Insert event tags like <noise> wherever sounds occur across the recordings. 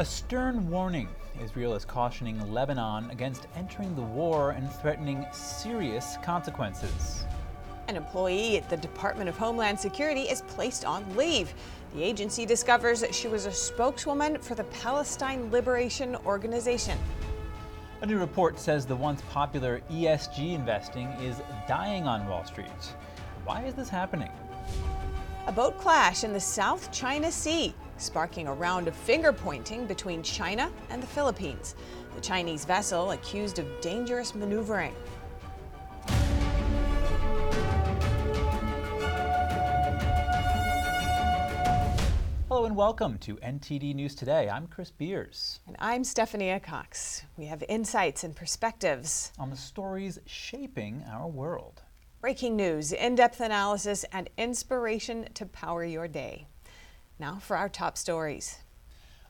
A stern warning. Israel is cautioning Lebanon against entering the war and threatening serious consequences. An employee at the Department of Homeland Security is placed on leave. The agency discovers that she was a spokeswoman for the Palestine Liberation Organization. A new report says the once popular ESG investing is dying on Wall Street. Why is this happening? A boat clash in the South China Sea, sparking a round of finger pointing between China and the Philippines. The Chinese vessel accused of dangerous maneuvering. Hello and welcome to NTD News Today. I'm Chris Beers. And I'm Stephanie Cox. We have insights and perspectives on the stories shaping our world. Breaking news, in depth analysis, and inspiration to power your day. Now for our top stories.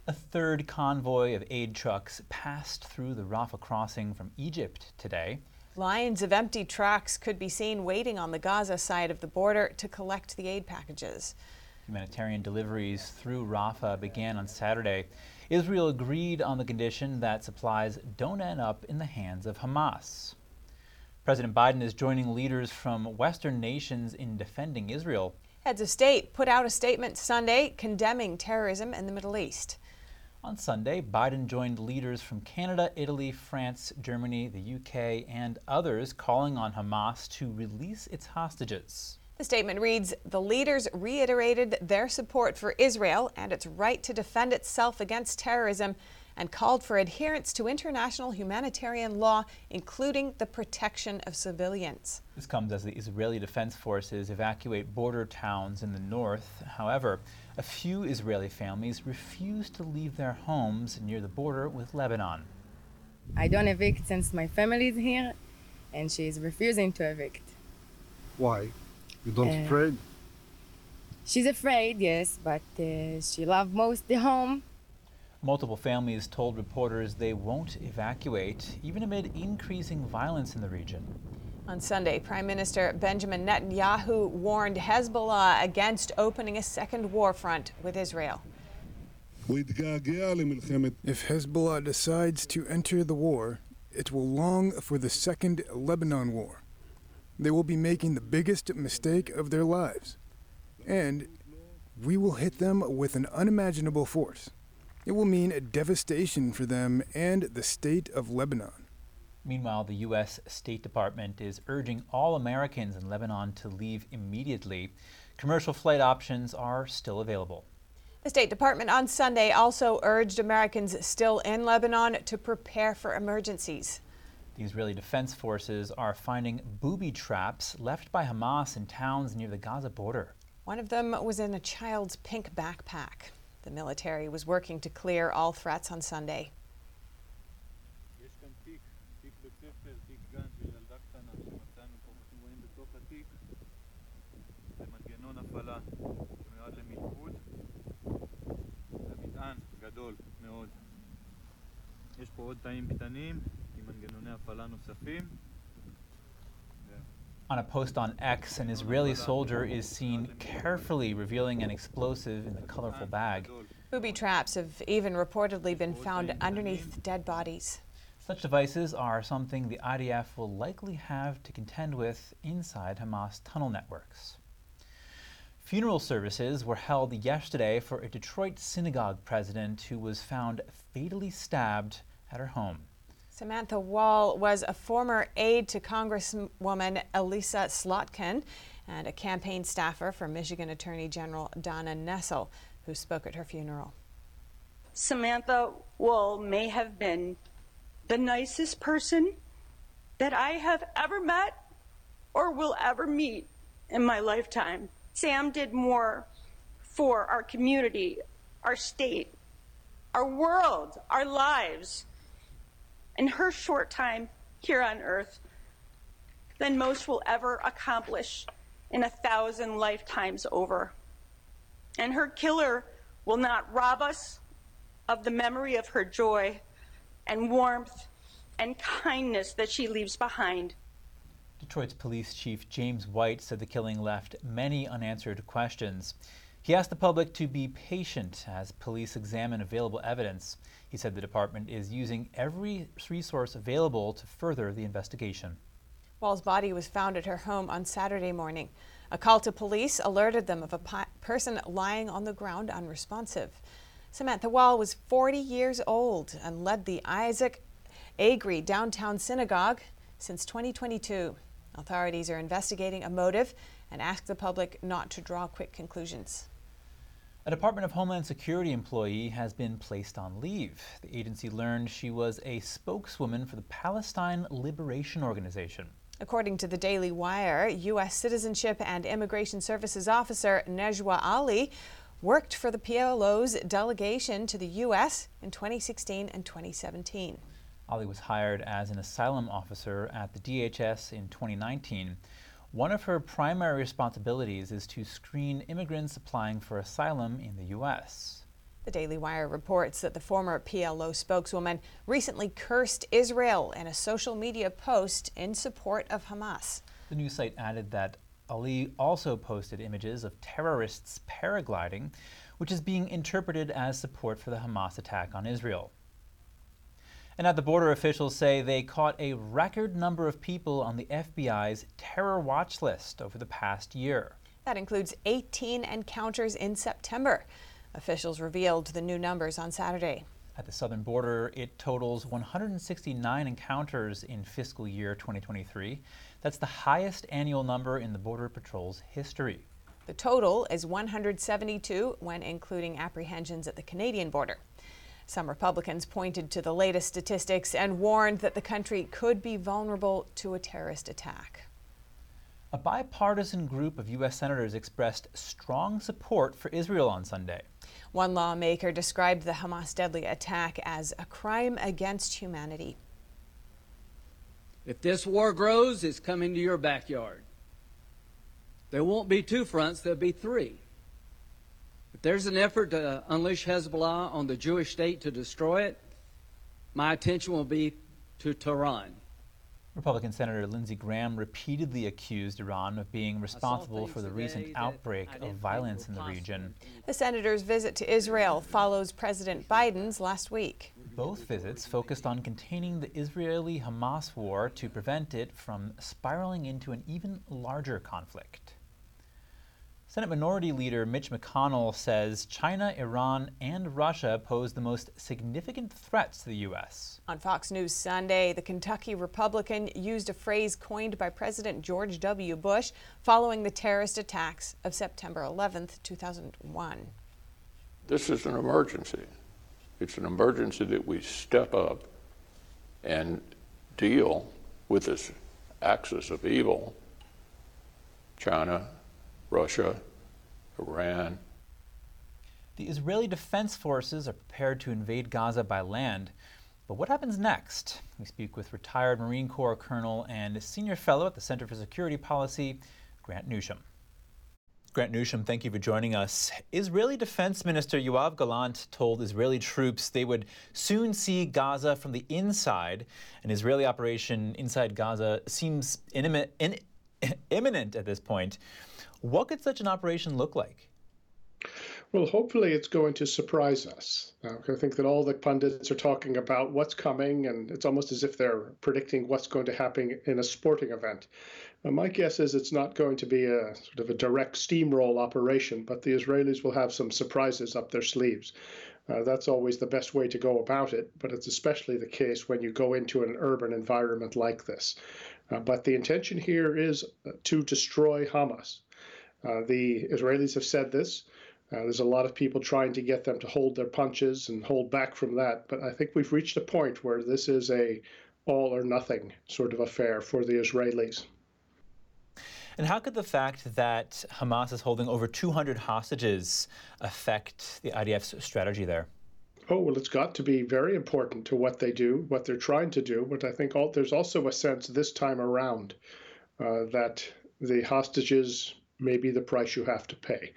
A third convoy of aid trucks passed through the Rafah crossing from Egypt today. Lines of empty trucks could be seen waiting on the Gaza side of the border to collect the aid packages. Humanitarian deliveries through Rafah began on Saturday. Israel agreed on the condition that supplies don't end up in the hands of Hamas. President Biden is joining leaders from Western nations in defending Israel. Heads of state put out a statement Sunday condemning terrorism in the Middle East. On Sunday, Biden joined leaders from Canada, Italy, France, Germany, the UK, and others calling on Hamas to release its hostages. The statement reads The leaders reiterated their support for Israel and its right to defend itself against terrorism and called for adherence to international humanitarian law, including the protection of civilians. This comes as the Israeli Defense Forces evacuate border towns in the north. However, a few Israeli families refuse to leave their homes near the border with Lebanon. I don't evict since my family is here, and she is refusing to evict. Why? You don't uh, afraid? She's afraid, yes, but uh, she loves most the home. Multiple families told reporters they won't evacuate, even amid increasing violence in the region. On Sunday, Prime Minister Benjamin Netanyahu warned Hezbollah against opening a second war front with Israel. If Hezbollah decides to enter the war, it will long for the second Lebanon war they will be making the biggest mistake of their lives. And we will hit them with an unimaginable force. It will mean a devastation for them and the state of Lebanon. Meanwhile, the U.S. State Department is urging all Americans in Lebanon to leave immediately. Commercial flight options are still available. The State Department on Sunday also urged Americans still in Lebanon to prepare for emergencies. The Israeli Defense Forces are finding booby traps left by Hamas in towns near the Gaza border. One of them was in a child's pink backpack. The military was working to clear all threats on Sunday. יש פה עוד תאים קטנים on a post on X, an Israeli soldier is seen carefully revealing an explosive in the colorful bag. Booby traps have even reportedly been found underneath dead bodies. Such devices are something the IDF will likely have to contend with inside Hamas tunnel networks. Funeral services were held yesterday for a Detroit synagogue president who was found fatally stabbed at her home. Samantha Woll was a former aide to Congresswoman Elissa Slotkin and a campaign staffer for Michigan Attorney General Dana Nessel, who spoke at her funeral. Samantha Woll may have been the nicest person that I have ever met or will ever meet in my lifetime. Sam did more for our community, our state, our world, our lives in her short time here on earth than most will ever accomplish in a thousand lifetimes over. And her killer will not rob us of the memory of her joy and warmth and kindness that she leaves behind. Detroit's police chief James White said the killing left many unanswered questions. He asked the public to be patient as police examine available evidence. He said the department is using every resource available to further the investigation. Woll's body was found at her home on Saturday morning. A call to police alerted them of a person lying on the ground unresponsive. Samantha Woll was 40 years old and led the Isaac Agree downtown synagogue since 2022. Authorities are investigating a motive and ask the public not to draw quick conclusions. A Department of Homeland Security employee has been placed on leave. The agency learned she was a spokeswoman for the Palestine Liberation Organization. According to the Daily Wire, U.S. Citizenship and Immigration Services Officer Nejwa Ali worked for the PLO's delegation to the U.S. in 2016 and 2017. Ali was hired as an asylum officer at the DHS in 2019. One of her primary responsibilities is to screen immigrants applying for asylum in the U.S. The Daily Wire reports that the former PLO spokeswoman recently cursed Israel in a social media post in support of Hamas. The news site added that Ali also posted images of terrorists paragliding, which is being interpreted as support for the Hamas attack on Israel. And at the border, officials say they caught a record number of people on the FBI's terror watch list over the past year. That includes 18 encounters in September. Officials revealed the new numbers on Saturday. At the southern border, it totals 169 encounters in fiscal year 2023. That's the highest annual number in the Border Patrol's history. The total is 172 when including apprehensions at the Canadian border. Some Republicans pointed to the latest statistics and warned that the country could be vulnerable to a terrorist attack. A bipartisan group of U.S. senators expressed strong support for Israel on Sunday. One lawmaker described the Hamas deadly attack as a crime against humanity. If this war grows, it's coming to your backyard. There won't be two fronts, there'll be three. If there's an effort to unleash Hezbollah on the Jewish state to destroy it, my attention will be to Tehran. Republican Senator Lindsey Graham repeatedly accused Iran of being responsible for the recent outbreak of violence in the region. The senator's visit to Israel follows President Biden's last week. Both visits focused on containing the Israeli Hamas war to prevent it from spiraling into an even larger conflict. Senate Minority Leader Mitch McConnell says China, Iran, and Russia pose the most significant threats to the U.S. On Fox News Sunday, the Kentucky Republican used a phrase coined by President George W. Bush following the terrorist attacks of September 11, 2001. This is an emergency. It's an emergency that we step up and deal with this axis of evil China, Russia, Iran. The Israeli Defense Forces are prepared to invade Gaza by land. But what happens next? We speak with retired Marine Corps Colonel and Senior Fellow at the Center for Security Policy, Grant Newsham. Grant Newsham, thank you for joining us. Israeli Defense Minister Yoav Gallant told Israeli troops they would soon see Gaza from the inside. An Israeli operation inside Gaza seems imminent, imminent at this point. What could such an operation look like? Well, hopefully it's going to surprise us. Uh, I think that all the pundits are talking about what's coming, and it's almost as if they're predicting what's going to happen in a sporting event. Uh, my guess is it's not going to be a sort of a direct steamroll operation, but the Israelis will have some surprises up their sleeves. Uh, that's always the best way to go about it, but it's especially the case when you go into an urban environment like this. Uh, but the intention here is to destroy Hamas. Uh, the Israelis have said this. Uh, there's a lot of people trying to get them to hold their punches and hold back from that. But I think we've reached a point where this is a all or nothing sort of affair for the Israelis. And how could the fact that Hamas is holding over 200 hostages affect the IDF's strategy there? Oh, well, it's got to be very important to what they do, what they're trying to do. But I think all, there's also a sense this time around uh, that the hostages may be the price you have to pay.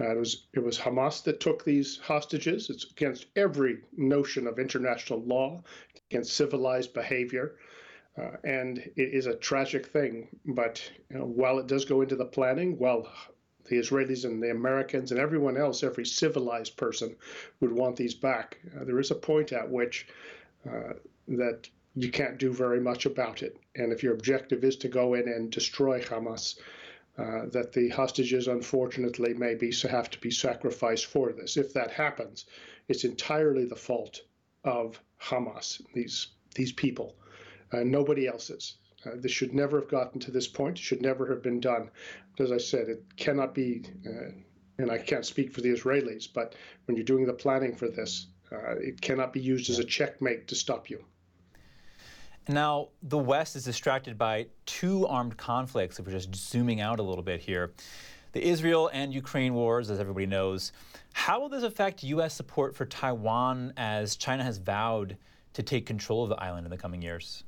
Uh, it was it was Hamas that took these hostages. It's against every notion of international law, against civilized behavior, uh, and it is a tragic thing. But you know, while it does go into the planning, while The Israelis and the Americans and everyone else, every civilized person, would want these back. Uh, there is a point at which uh, that you can't do very much about it. And if your objective is to go in and destroy Hamas, uh, that the hostages unfortunately may be have to be sacrificed for this. If that happens, it's entirely the fault of Hamas, these these people, uh, nobody else's. Uh, this should never have gotten to this point. It should never have been done. As I said, it cannot be, uh, and I can't speak for the Israelis, but when you're doing the planning for this, uh, it cannot be used as a checkmate to stop you. Now, the West is distracted by two armed conflicts, if we're just zooming out a little bit here. The Israel and Ukraine wars, as everybody knows. How will this affect U.S. support for Taiwan as China has vowed to take control of the island in the coming years?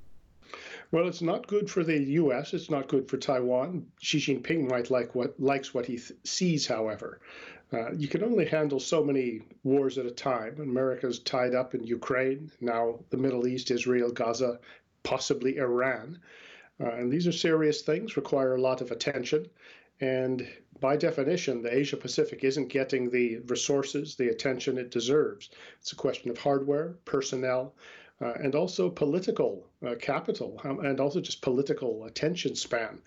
Well, it's not good for the U.S. It's not good for Taiwan. Xi Jinping might like what likes what he th- sees, however. Uh, you can only handle so many wars at a time. America's tied up in Ukraine, now the Middle East, Israel, Gaza, possibly Iran. Uh, and these are serious things, require a lot of attention. And by definition, the Asia Pacific isn't getting the resources, the attention it deserves. It's a question of hardware, personnel, uh, and also political uh, capital, um, and also just political attention span.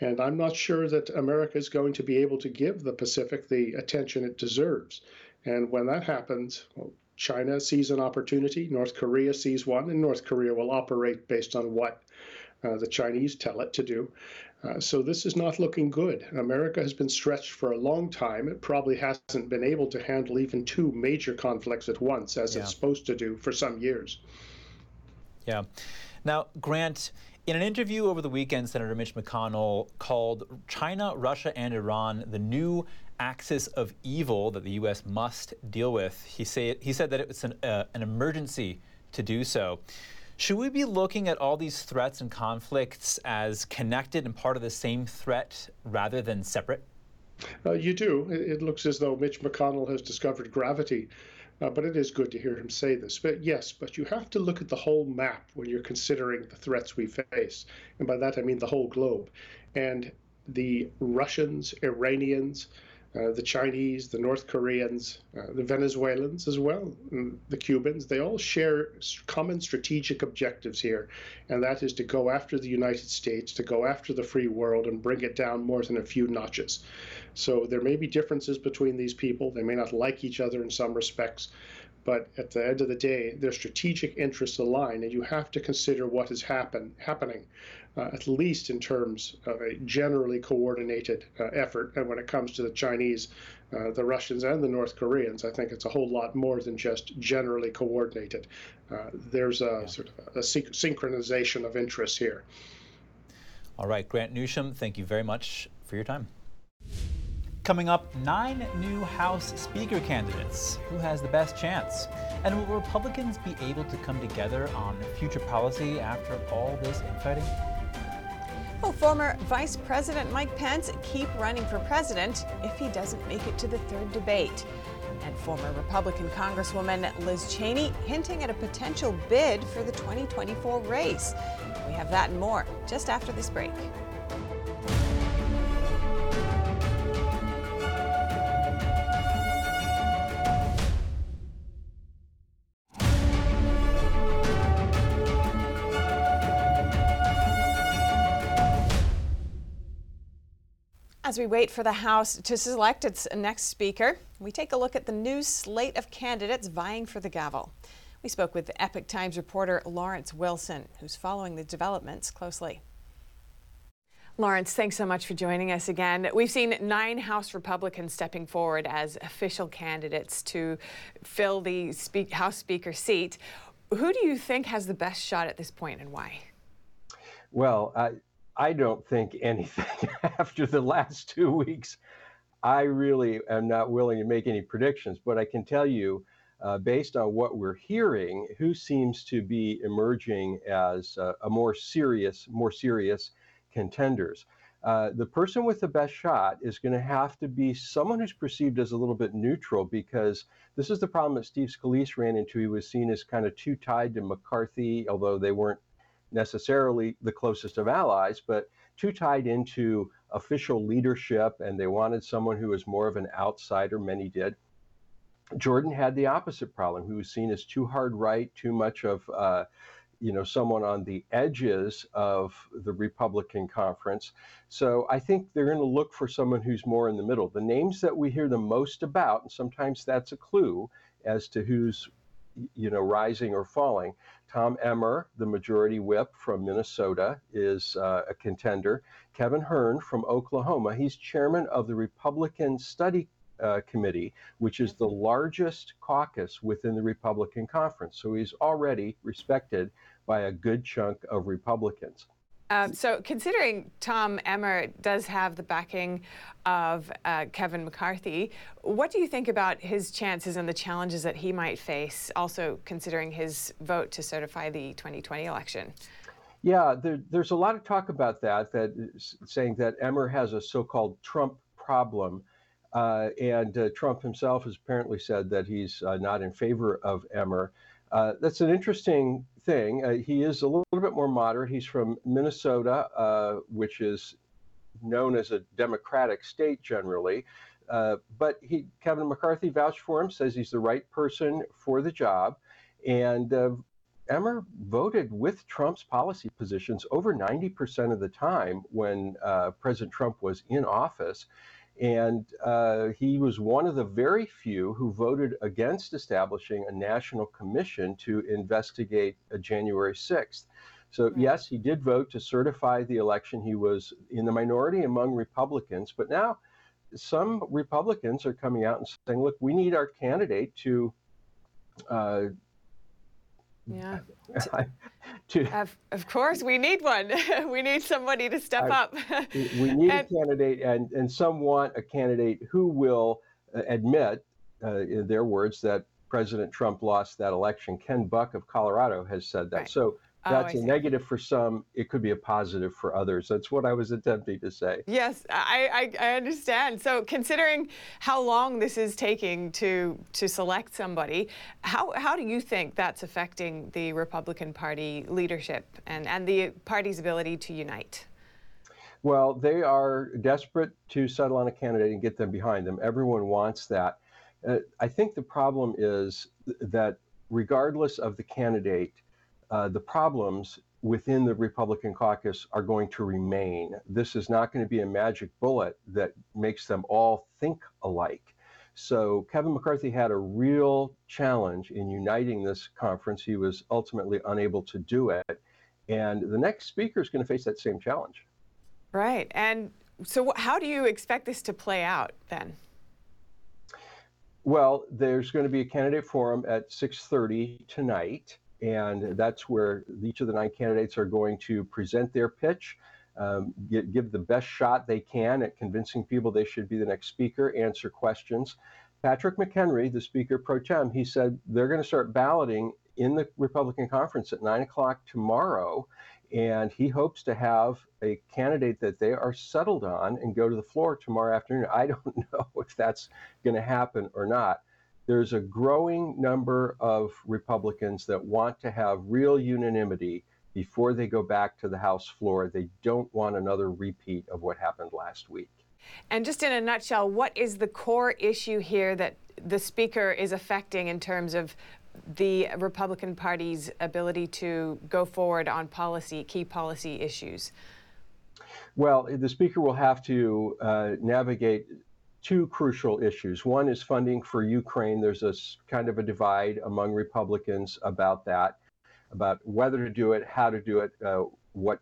And I'm not sure that America is going to be able to give the Pacific the attention it deserves. And when that happens, well, China sees an opportunity, North Korea sees one, and North Korea will operate based on what uh, the Chinese tell it to do. Uh, so this is not looking good. America has been stretched for a long time. It probably hasn't been able to handle even two major conflicts at once, as yeah. it's supposed to do for some years. Yeah. Now, Grant, in an interview over the weekend, Senator Mitch McConnell called China, Russia, and Iran the new axis of evil that the U.S. must deal with. He, say, he said that it was an, uh, an emergency to do so. Should we be looking at all these threats and conflicts as connected and part of the same threat rather than separate? Uh, you do. It, it, looks as though Mitch McConnell has discovered gravity, uh, but it is good to hear him say this. But yes, but you have to look at the whole map when you're considering the threats we face. And by that, I mean the whole globe. And the Russians, Iranians, uh, the Chinese, the North Koreans, uh, the Venezuelans as well, the Cubans, they all share common strategic objectives here, and that is to go after the United States, to go after the free world and bring it down more than a few notches. So there may be differences between these people. They may not like each other in some respects, but at the end of the day, their strategic interests align, and you have to consider what is happen, happening, uh, at least in terms of a generally coordinated uh, effort. And when it comes to the Chinese, uh, the Russians, and the North Koreans, I think it's a whole lot more than just generally coordinated. Uh, there's a sort of a synchronization of interests here. All right, Grant Newsham, thank you very much for your time. Coming up, nine new House Speaker candidates. Who has the best chance? And will Republicans be able to come together on future policy after all this infighting? Will former Vice President Mike Pence keep running for president if he doesn't make it to the third debate? And former Republican Congresswoman Liz Cheney hinting at a potential bid for the 2024 race. We have that and more just after this break. As we wait for the House to select its next Speaker, we take a look at the new slate of candidates vying for the gavel. We spoke with Epoch Times reporter Lawrence Wilson, who's following the developments closely. Lawrence, thanks so much for joining us again. We've seen nine House Republicans stepping forward as official candidates to fill the House Speaker seat. Who do you think has the best shot at this point and why? Well, uh, I don't think anything <laughs> after the last two weeks. I really am not willing to make any predictions, but I can tell you, uh, based on what we're hearing, who seems to be emerging as uh, a more serious, more serious contenders. Uh, the person with the best shot is going to have to be someone who's perceived as a little bit neutral because this is the problem that Steve Scalise ran into. He was seen as kind of too tied to McCarthy, although they weren't necessarily the closest of allies, but too tied into official leadership and they wanted someone who was more of an outsider. Many did. Jordan had the opposite problem. He was seen as too hard right, too much of, uh, you know, someone on the edges of the Republican conference. So I think they're going to look for someone who's more in the middle. The names that we hear the most about, and sometimes that's a clue as to who's, you know, rising or falling. Tom Emmer, the majority whip from Minnesota, is uh, a contender. Kevin Hern from Oklahoma, he's chairman of the Republican Study uh, Committee, which is the largest caucus within the Republican conference. So he's already respected by a good chunk of Republicans. Um, so, considering Tom Emmer does have the backing of uh, Kevin McCarthy, what do you think about his chances and the challenges that he might face, also considering his vote to certify the 2020 election? Yeah, there, there's a lot of talk about that, that saying that Emmer has a so called Trump problem. Uh, and uh, Trump himself has apparently said that he's uh, not in favor of Emmer. Uh, that's an interesting thing. Uh, he is a little, bit more moderate. He's from Minnesota, uh, which is known as a Democratic state generally. Uh, but he, Kevin McCarthy vouched for him, says he's the right person for the job. And uh, Emmer voted with Trump's policy positions over 90% of the time when uh, President Trump was in office. And uh, he was one of the very few who voted against establishing a national commission to investigate January 6th. So, yes, he did vote to certify the election. He was in the minority among Republicans, but now some Republicans are coming out and saying, look, we need our candidate to uh, yeah. <laughs> to, of, of course, we need one. <laughs> we need somebody to step I, up. we need <laughs> and, a candidate, and, and some want a candidate who will uh, admit, uh, in their words, that President Trump lost that election. Ken Buck of Colorado has said that. Right. So That's oh, a negative for some. It could be a positive for others. That's what I was attempting to say. Yes, I, I, I, understand. So, considering how long this is taking to to select somebody, how how do you think that's affecting the Republican Party leadership and and the party's ability to unite? Well, they are desperate to settle on a candidate and get them behind them. Everyone wants that. Uh, I think the problem is that regardless of the candidate uh, the problems within the Republican caucus are going to remain. This is not going to be a magic bullet that makes them all think alike. So Kevin McCarthy had a real challenge in uniting this conference. He was ultimately unable to do it. And the next speaker is going to face that same challenge. Right. And so how do you expect this to play out then? Well, there's going to be a candidate forum at 6:30 tonight and that's where each of the nine candidates are going to present their pitch, um, get, give the best shot they can at convincing people they should be the next speaker, answer questions. Patrick McHenry, the Speaker pro tem, he said they're going to start balloting in the Republican conference at 9 o'clock tomorrow. And he hopes to have a candidate that they are settled on and go to the floor tomorrow afternoon. I don't <laughs> know if that's going to happen or not there's a growing number of Republicans that want to have real unanimity before they go back to the House floor. They don't want another repeat of what happened last week. And just in a nutshell, what is the core issue here that the Speaker is affecting in terms of the Republican Party's ability to go forward on policy, key policy issues? Well, the Speaker will have to uh, navigate two crucial issues. One is funding for Ukraine. There's a kind of a divide among Republicans about that, about whether to do it, how to do it, uh, what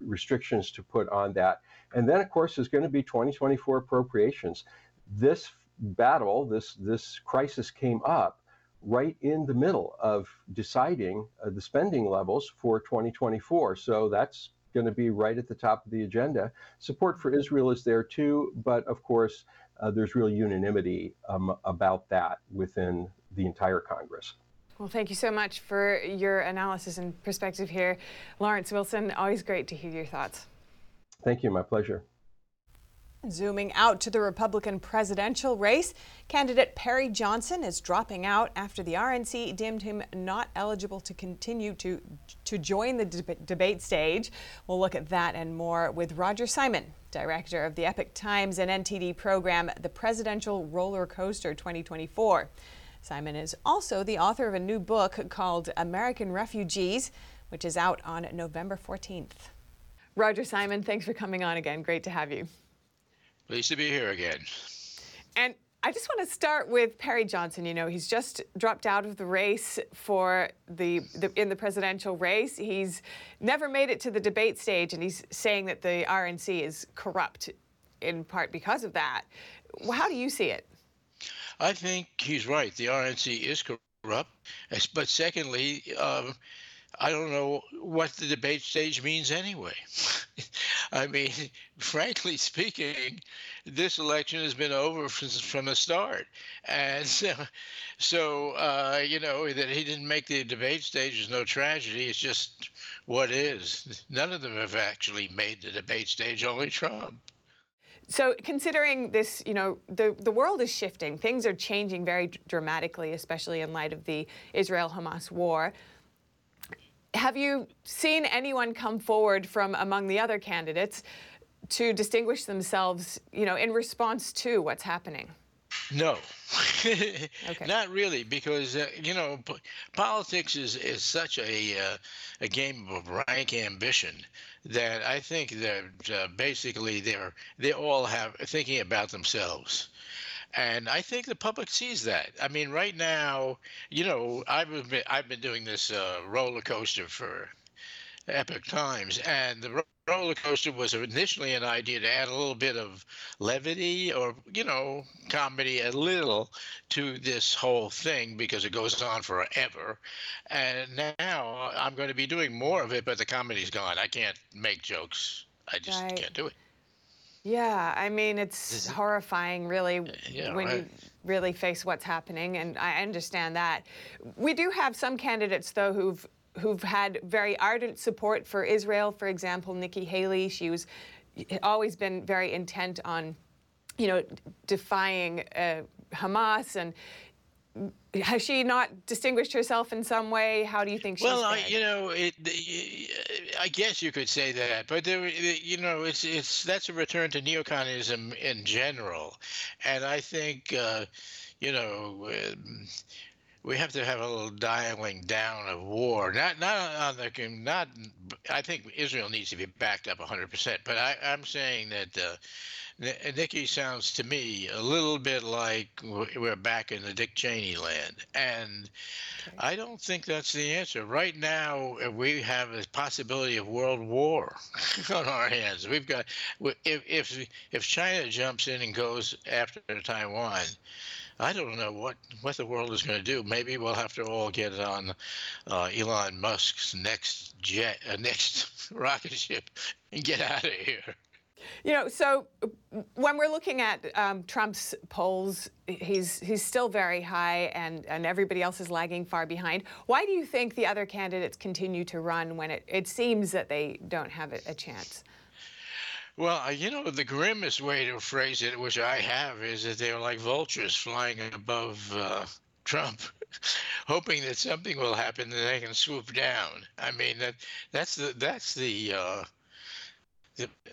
restrictions to put on that. And then, of course, there's going to be 2024 appropriations. This battle, this this crisis came up right in the middle of deciding uh, the spending levels for 2024. So that's going to be right at the top of the agenda. Support for Israel is there too, but of course, uh, there's real unanimity um, about that within the entire Congress. Well, thank you so much for your analysis and perspective here. Lawrence Wilson, always great to hear your thoughts. Thank you, my pleasure. Zooming out to the Republican presidential race, candidate Perry Johnson is dropping out after the RNC deemed him not eligible to continue to, to join the debate stage. We'll look at that and more with Roger Simon director of the Epoch Times and NTD program, The Presidential Roller Coaster 2024. Simon is also the author of a new book called American Refugees, which is out on November 14th. Roger Simon, thanks for coming on again. Great to have you. Pleased to be here again. And I just want to start with Perry Johnson. You know, he's just dropped out of the race for the, the, in the presidential race. He's never made it to the debate stage, and he's saying that the RNC is corrupt in part because of that. How do you see it? I think he's right. The RNC is corrupt. But secondly, um, I don't know what the debate stage means anyway. <laughs> I mean, <laughs> frankly speaking, this election has been over from, from the start. And <laughs> so, so uh, you know, that he didn't make the debate stage is no tragedy. It's just what is. None of them have actually made the debate stage, only Trump. So, considering this, you know, the, the world is shifting. Things are changing very dramatically, especially in light of the Israel Hamas war. Have you seen anyone come forward from among the other candidates to distinguish themselves, you know, in response to what's happening? No, <laughs> okay. not really, because uh, you know p- politics is, is such a uh, a game of rank ambition that I think that uh, basically they're they all have thinking about themselves. And I think the public sees that. I mean, right now, you know, I've been I've been doing this uh, roller coaster for Epoch Times, and the roller coaster was initially an idea to add a little bit of levity or you know comedy a little to this whole thing because it goes on forever and now i'm going to be doing more of it but the comedy's gone i can't make jokes i just right. can't do it yeah, I mean, it's horrifying, really, yeah, when right. you really face what's happening, and I understand that. We do have some candidates, though, who've who've had very ardent support for Israel. For example, Nikki Haley, she was always been very intent on, you know, defying uh, Hamas and has she not distinguished herself in some way? How do you think she's? Well, I, you know, it, I guess you could say that, but there, you know, it's it's that's a return to neoconsism in general, and I think, uh, you know. Um, we have to have a little dialing down of war. Not not on the not. I think Israel needs to be backed up 100%. But I, I'm saying that uh, Nikki sounds to me a little bit like we're back in the Dick Cheney land. And okay. I don't think that's the answer. Right now, uh, we have a possibility of world war <laughs> on our hands. We've got, if, if, if China jumps in and goes after Taiwan, I don't know what, what the world is going to do. Maybe we'll have to all get on uh, Elon Musk's next jet, uh, next <laughs> rocket ship, and get out of here. You know, so when we're looking at um, Trump's polls, he's he's still very high, and and everybody else is lagging far behind. Why do you think the other candidates continue to run when it, it seems that they don't have a, a chance? Well, you know, the grimmest way to phrase it, which I have, is that they're like vultures flying above uh, <laughs> Trump, hoping that something will happen that they can swoop down. I mean, that that's the that's the uh,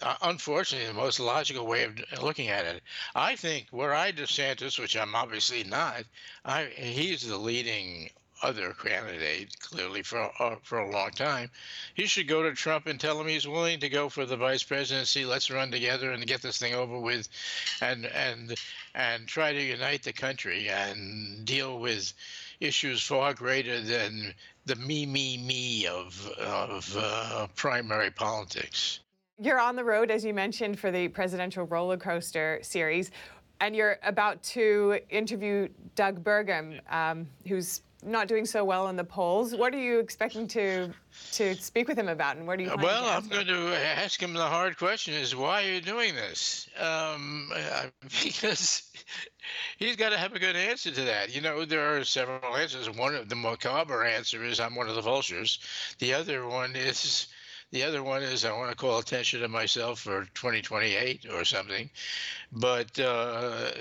uh, unfortunately, the most logical way of looking at it. I think where I DeSantis, which I'm obviously not, I he's the leading other candidate clearly for uh, for a long time. He should go to Trump and tell him he's willing to go for the vice presidency. Let's run together and get this thing over with, and and and try to unite the country and deal with issues far greater than the me me me of of uh, primary politics. You're on the road, as you mentioned, for the presidential roller coaster series, and you're about to interview Doug Burgum, um, who's not doing so well in the polls. What are you expecting to to speak with him about, and where do you? Well, I'm going to ask him the hard question: Is why are you doing this? Um, <laughs> because he's got to have a good answer to that. You know, there are several answers. One of the macabre answer is I'm one of the vultures. The other one is The other one is I want to call attention to myself for 2028 or something. But uh,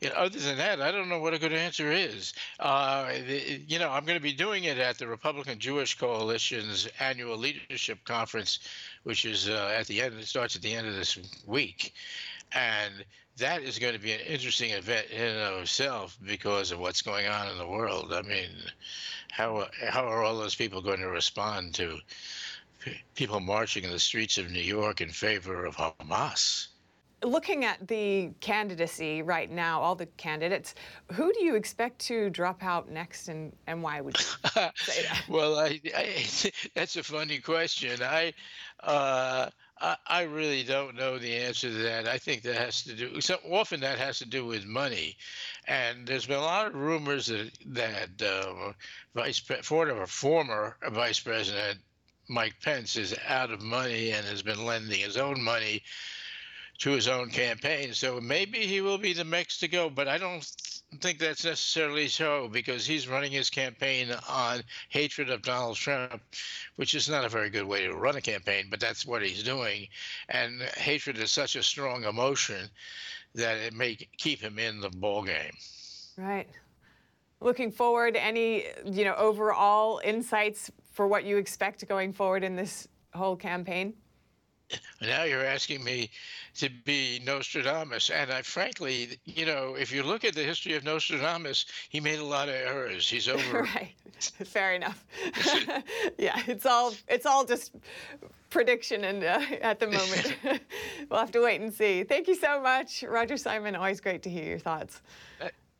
you know, other than that, I don't know what a good answer is. Uh, the, you know, I'm going to be doing it at the Republican Jewish Coalition's annual leadership conference, which is uh, at the end. It starts at the end of this week, and that is going to be an interesting event in and of itself because of what's going on in the world. I mean, how how are all those people going to respond to people marching in the streets of New York in favor of Hamas? Looking at the candidacy right now, all the candidates, who do you expect to drop out next, and, and why would you <laughs> say that? well, I, I, <laughs> that's a funny question. I. Uh, I, I really don't know the answer to that. I think that has to do so often that has to do with money, and there's been a lot of rumors that that uh, Vice former former Vice President Mike Pence is out of money and has been lending his own money to his own campaign. So maybe he will be the next to go, but I don't think that's necessarily so because he's running his campaign on hatred of Donald Trump, which is not a very good way to run a campaign, but that's what he's doing. And hatred is such a strong emotion that it may keep him in the ballgame. Right. Looking forward, any you know overall insights for what you expect going forward in this whole campaign? Now you're asking me to be Nostradamus. And I frankly, you know, if you look at the history of Nostradamus, he made a lot of errors. He's <laughs> over. right. <laughs> Fair enough. <laughs> yeah, it's all it's all just prediction and uh, at the moment. we'll have to wait and see. Thank you so much, Roger Simon. Always great to hear your thoughts.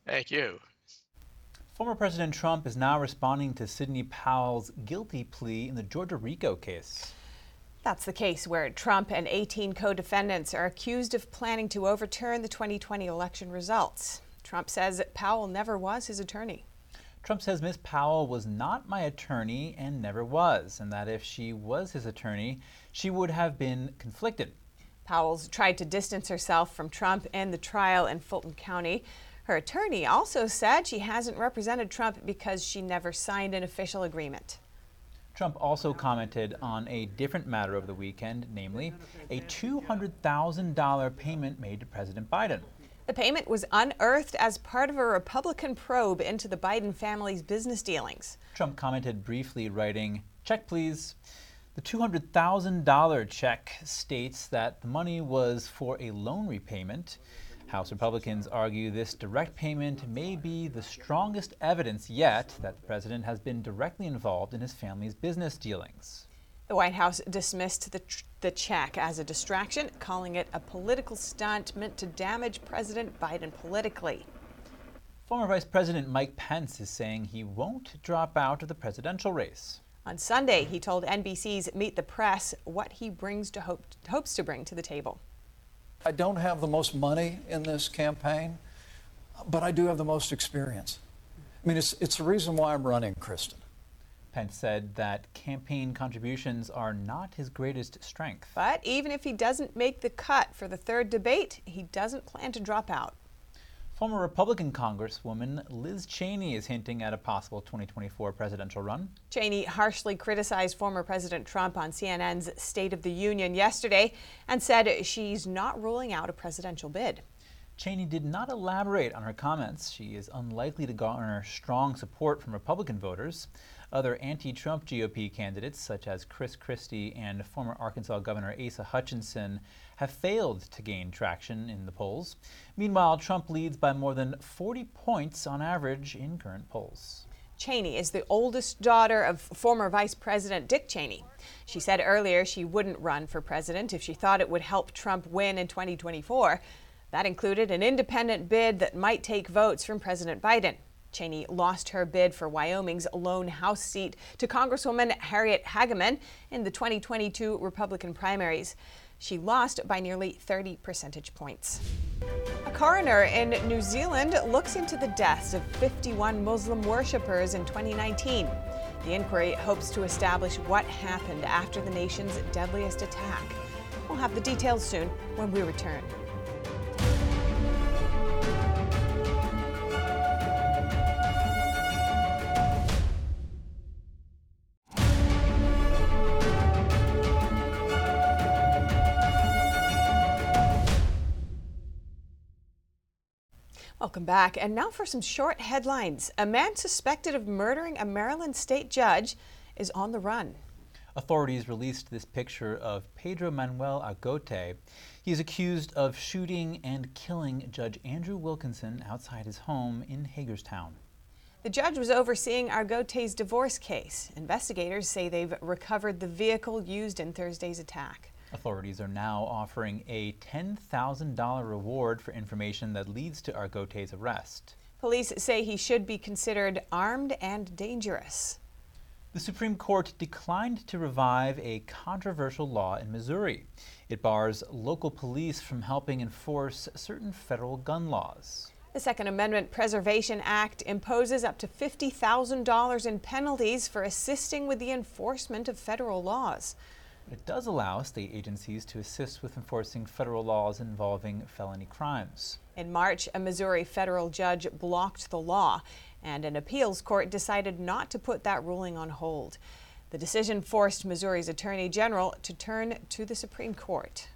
Thank you. Former President Trump is now responding to Sidney Powell's guilty plea in the Georgia RICO case. That's the case where Trump and 18 co defendants are accused of planning to overturn the 2020 election results. Trump says that Powell never was his attorney. Trump says Ms. Powell was not my attorney and never was, and that if she was his attorney, she would have been conflicted. Powell's tried to distance herself from Trump and the trial in Fulton County. Her attorney also said she hasn't represented Trump because she never signed an official agreement. Trump also commented on a different matter over the weekend, namely a $200,000 payment made to President Biden. The payment was unearthed as part of a Republican probe into the Biden family's business dealings. Trump commented briefly, writing, Check, please. The $200,000 check states that the money was for a loan repayment House Republicans argue this direct payment may be the strongest evidence yet that the president has been directly involved in his family's business dealings. The White House dismissed the, tr- the check as a distraction, calling it a political stunt meant to damage President Biden politically. Former Vice President Mike Pence is saying he won't drop out of the presidential race. On Sunday, he told NBC's Meet the Press what he brings to hope, hopes to bring to the table. I don't have the most money in this campaign, but I do have the most experience. I mean, it's, it's the reason why I'm running, Kristen. Pence said that campaign contributions are not his greatest strength. But even if he doesn't make the cut for the third debate, he doesn't plan to drop out. Former Republican Congresswoman Liz Cheney is hinting at a possible 2024 presidential run. Cheney harshly criticized former President Trump on CNN's State of the Union yesterday and said she's not ruling out a presidential bid. Cheney did not elaborate on her comments. She is unlikely to garner strong support from Republican voters. Other anti Trump GOP candidates, such as Chris Christie and former Arkansas Governor Asa Hutchinson, have failed to gain traction in the polls. Meanwhile, Trump leads by more than 40 points on average in current polls. Cheney is the oldest daughter of former Vice President Dick Cheney. She said earlier she wouldn't run for president if she thought it would help Trump win in 2024. That included an independent bid that might take votes from President Biden. Cheney lost her bid for Wyoming's lone House seat to Congresswoman Harriet Hageman in the 2022 Republican primaries. She lost by nearly 30 percentage points. A coroner in New Zealand looks into the deaths of 51 Muslim worshippers in 2019. The inquiry hopes to establish what happened after the nation's deadliest attack. We'll have the details soon when we return. Welcome back. And now for some short headlines. A man suspected of murdering a Maryland state judge is on the run. Authorities released this picture of Pedro Manuel Argote. He is accused of shooting and killing Judge Andrew Wilkinson outside his home in Hagerstown. The judge was overseeing Argote's divorce case. Investigators say they've recovered the vehicle used in Thursday's attack. Authorities are now offering a $10,000 reward for information that leads to Argote's arrest. Police say he should be considered armed and dangerous. The Supreme Court declined to revive a controversial law in Missouri. It bars local police from helping enforce certain federal gun laws. The Second Amendment Preservation Act imposes up to $50,000 in penalties for assisting with the enforcement of federal laws. It does allow state agencies to assist with enforcing federal laws involving felony crimes. In March, a Missouri federal judge blocked the law, and an appeals court decided not to put that ruling on hold. The decision forced Missouri's Attorney General to turn to the Supreme Court.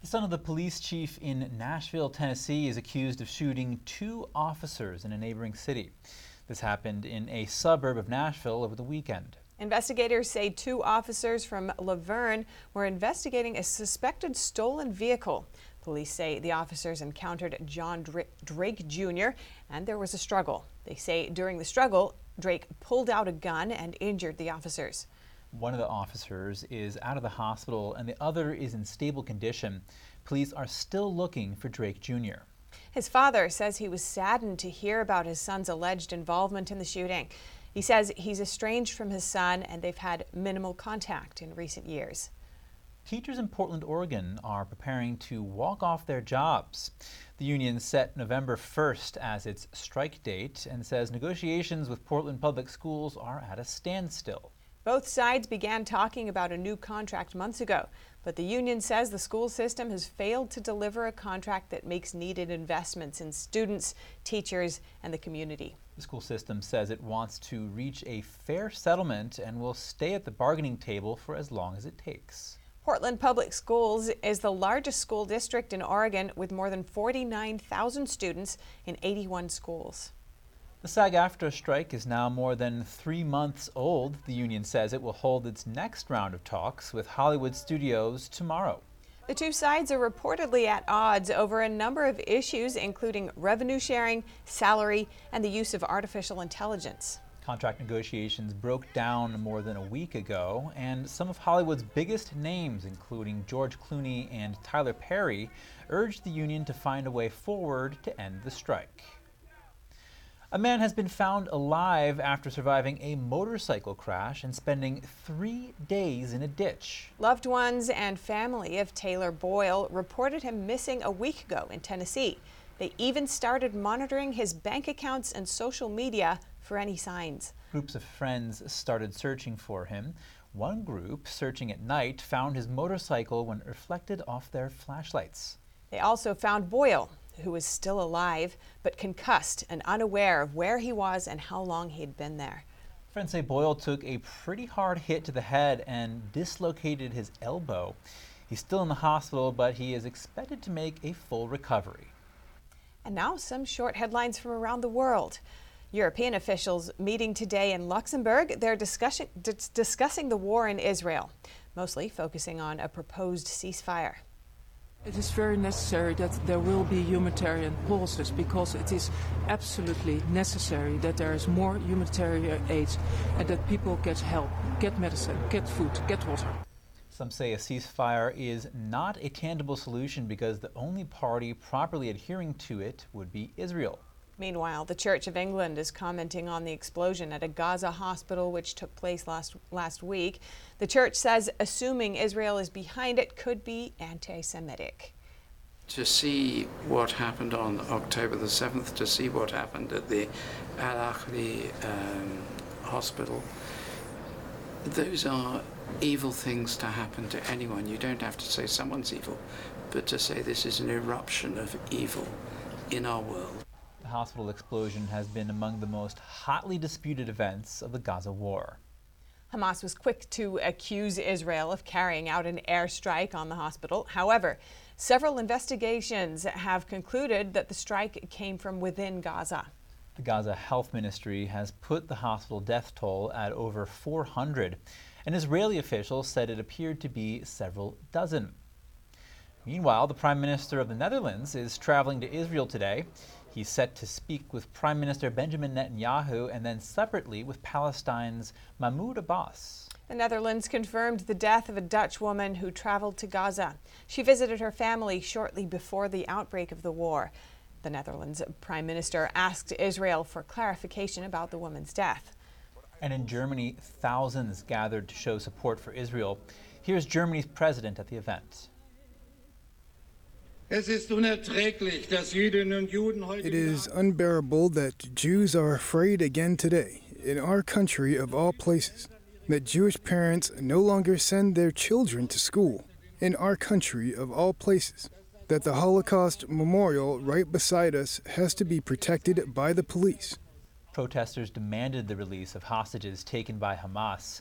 The son of the police chief in Nashville, Tennessee, is accused of shooting two officers in a neighboring city. This happened in a suburb of Nashville over the weekend. Investigators say two officers from La Vergne were investigating a suspected stolen vehicle. Police say the officers encountered John Drake Jr. and there was a struggle. They say during the struggle, Drake pulled out a gun and injured the officers. One of the officers is out of the hospital and the other is in stable condition. Police are still looking for Drake Jr. His father says he was saddened to hear about his son's alleged involvement in the shooting. He says he's estranged from his son and they've had minimal contact in recent years. Teachers in Portland, Oregon are preparing to walk off their jobs. The union set November 1st as its strike date and says negotiations with Portland Public Schools are at a standstill. Both sides began talking about a new contract months ago, but the union says the school system has failed to deliver a contract that makes needed investments in students, teachers, and the community. The school system says it wants to reach a fair settlement and will stay at the bargaining table for as long as it takes. Portland Public Schools is the largest school district in Oregon with more than 49,000 students in 81 schools. The SAG AFTRA strike is now more than three months old. The union says it will hold its next round of talks with Hollywood studios tomorrow. The two sides are reportedly at odds over a number of issues, including revenue sharing, salary, and the use of artificial intelligence. Contract negotiations broke down more than a week ago, and some of Hollywood's biggest names, including George Clooney and Tyler Perry, urged the union to find a way forward to end the strike. A man has been found alive after surviving a motorcycle crash and spending three days in a ditch. Loved ones and family of Taylor Boyle reported him missing a week ago in Tennessee. They even started monitoring his bank accounts and social media for any signs. Groups of friends started searching for him. One group, searching at night, found his motorcycle when it reflected off their flashlights. They also found Boyle, who was still alive but concussed and unaware of where he was and how long he'd been there. Friends say Boyle took a pretty hard hit to the head and dislocated his elbow. He's still in the hospital, but he is expected to make a full recovery. And now some short headlines from around the world. European officials meeting today in Luxembourg. They're discussing, discussing the war in Israel, mostly focusing on a proposed ceasefire. It is very necessary that there will be humanitarian pauses because it is absolutely necessary that there is more humanitarian aid and that people get help, get medicine, get food, get water. Some say a ceasefire is not a tangible solution because the only party properly adhering to it would be Israel. Meanwhile, the Church of England is commenting on the explosion at a Gaza hospital which took place last, last week. The church says assuming Israel is behind it could be anti Semitic. To see what happened on October the 7th, to see what happened at the Al Ahli um, hospital, those are evil things to happen to anyone. You don't have to say someone's evil, but to say this is an eruption of evil in our world The hospital explosion has been among the most hotly disputed events of the Gaza war. Hamas was quick to accuse Israel of carrying out an airstrike on the hospital. However, Several investigations have concluded that the strike came from within Gaza. The Gaza Health Ministry has put the hospital death toll at over 400, and Israeli officials said it appeared to be several dozen. Meanwhile, the Prime Minister of the Netherlands is traveling to Israel today. He's set to speak with Prime Minister Benjamin Netanyahu and then separately with Palestine's Mahmoud Abbas. The Netherlands confirmed the death of a Dutch woman who traveled to Gaza. She visited her family shortly before the outbreak of the war. The Netherlands Prime Minister asked Israel for clarification about the woman's death. And in Germany, thousands gathered to show support for Israel. Here's Germany's president at the event. It is unbearable that Jews are afraid again today, in our country of all places, that Jewish parents no longer send their children to school, in our country of all places, that the Holocaust memorial right beside us has to be protected by the police. Protesters demanded the release of hostages taken by Hamas.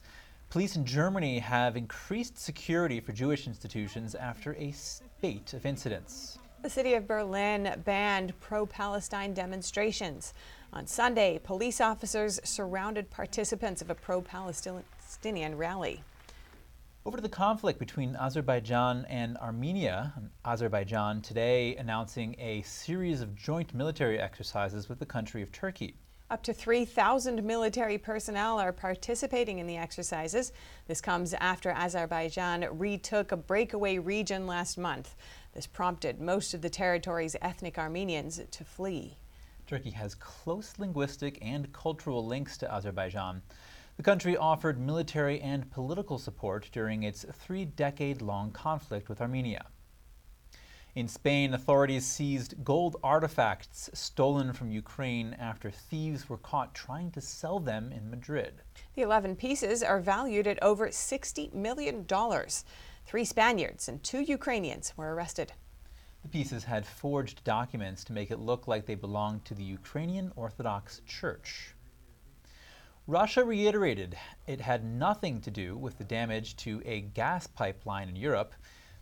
Police in Germany have increased security for Jewish institutions after a spate of incidents. The city of Berlin banned pro Palestine demonstrations. On Sunday, police officers surrounded participants of a pro Palestinian rally. Over to the conflict between Azerbaijan and Armenia. Azerbaijan today announcing a series of joint military exercises with the country of Turkey. Up to 3,000 military personnel are participating in the exercises. This comes after Azerbaijan retook a breakaway region last month. This prompted most of the territory's ethnic Armenians to flee. Turkey has close linguistic and cultural links to Azerbaijan. The country offered military and political support during its three decade long conflict with Armenia. In Spain, authorities seized gold artifacts stolen from Ukraine after thieves were caught trying to sell them in Madrid. The 11 pieces are valued at over $60 million. Three Spaniards and two Ukrainians were arrested. The pieces had forged documents to make it look like they belonged to the Ukrainian Orthodox Church. Russia reiterated it had nothing to do with the damage to a gas pipeline in Europe.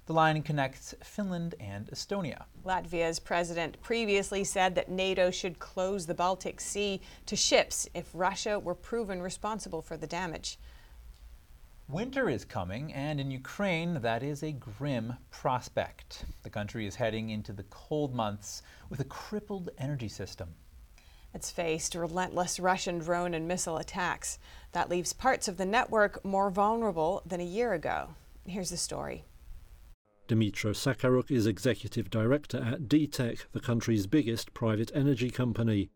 The line connects Finland and Estonia. Latvia's president previously said that NATO should close the Baltic Sea to ships if Russia were proven responsible for the damage. Winter is coming, and in Ukraine, that is a grim prospect. The country is heading into the cold months with a crippled energy system. It's faced relentless Russian drone and missile attacks. That leaves parts of the network more vulnerable than a year ago. Here's the story. Dmytro Sakharuk is executive director at DTEK, the country's biggest private energy company.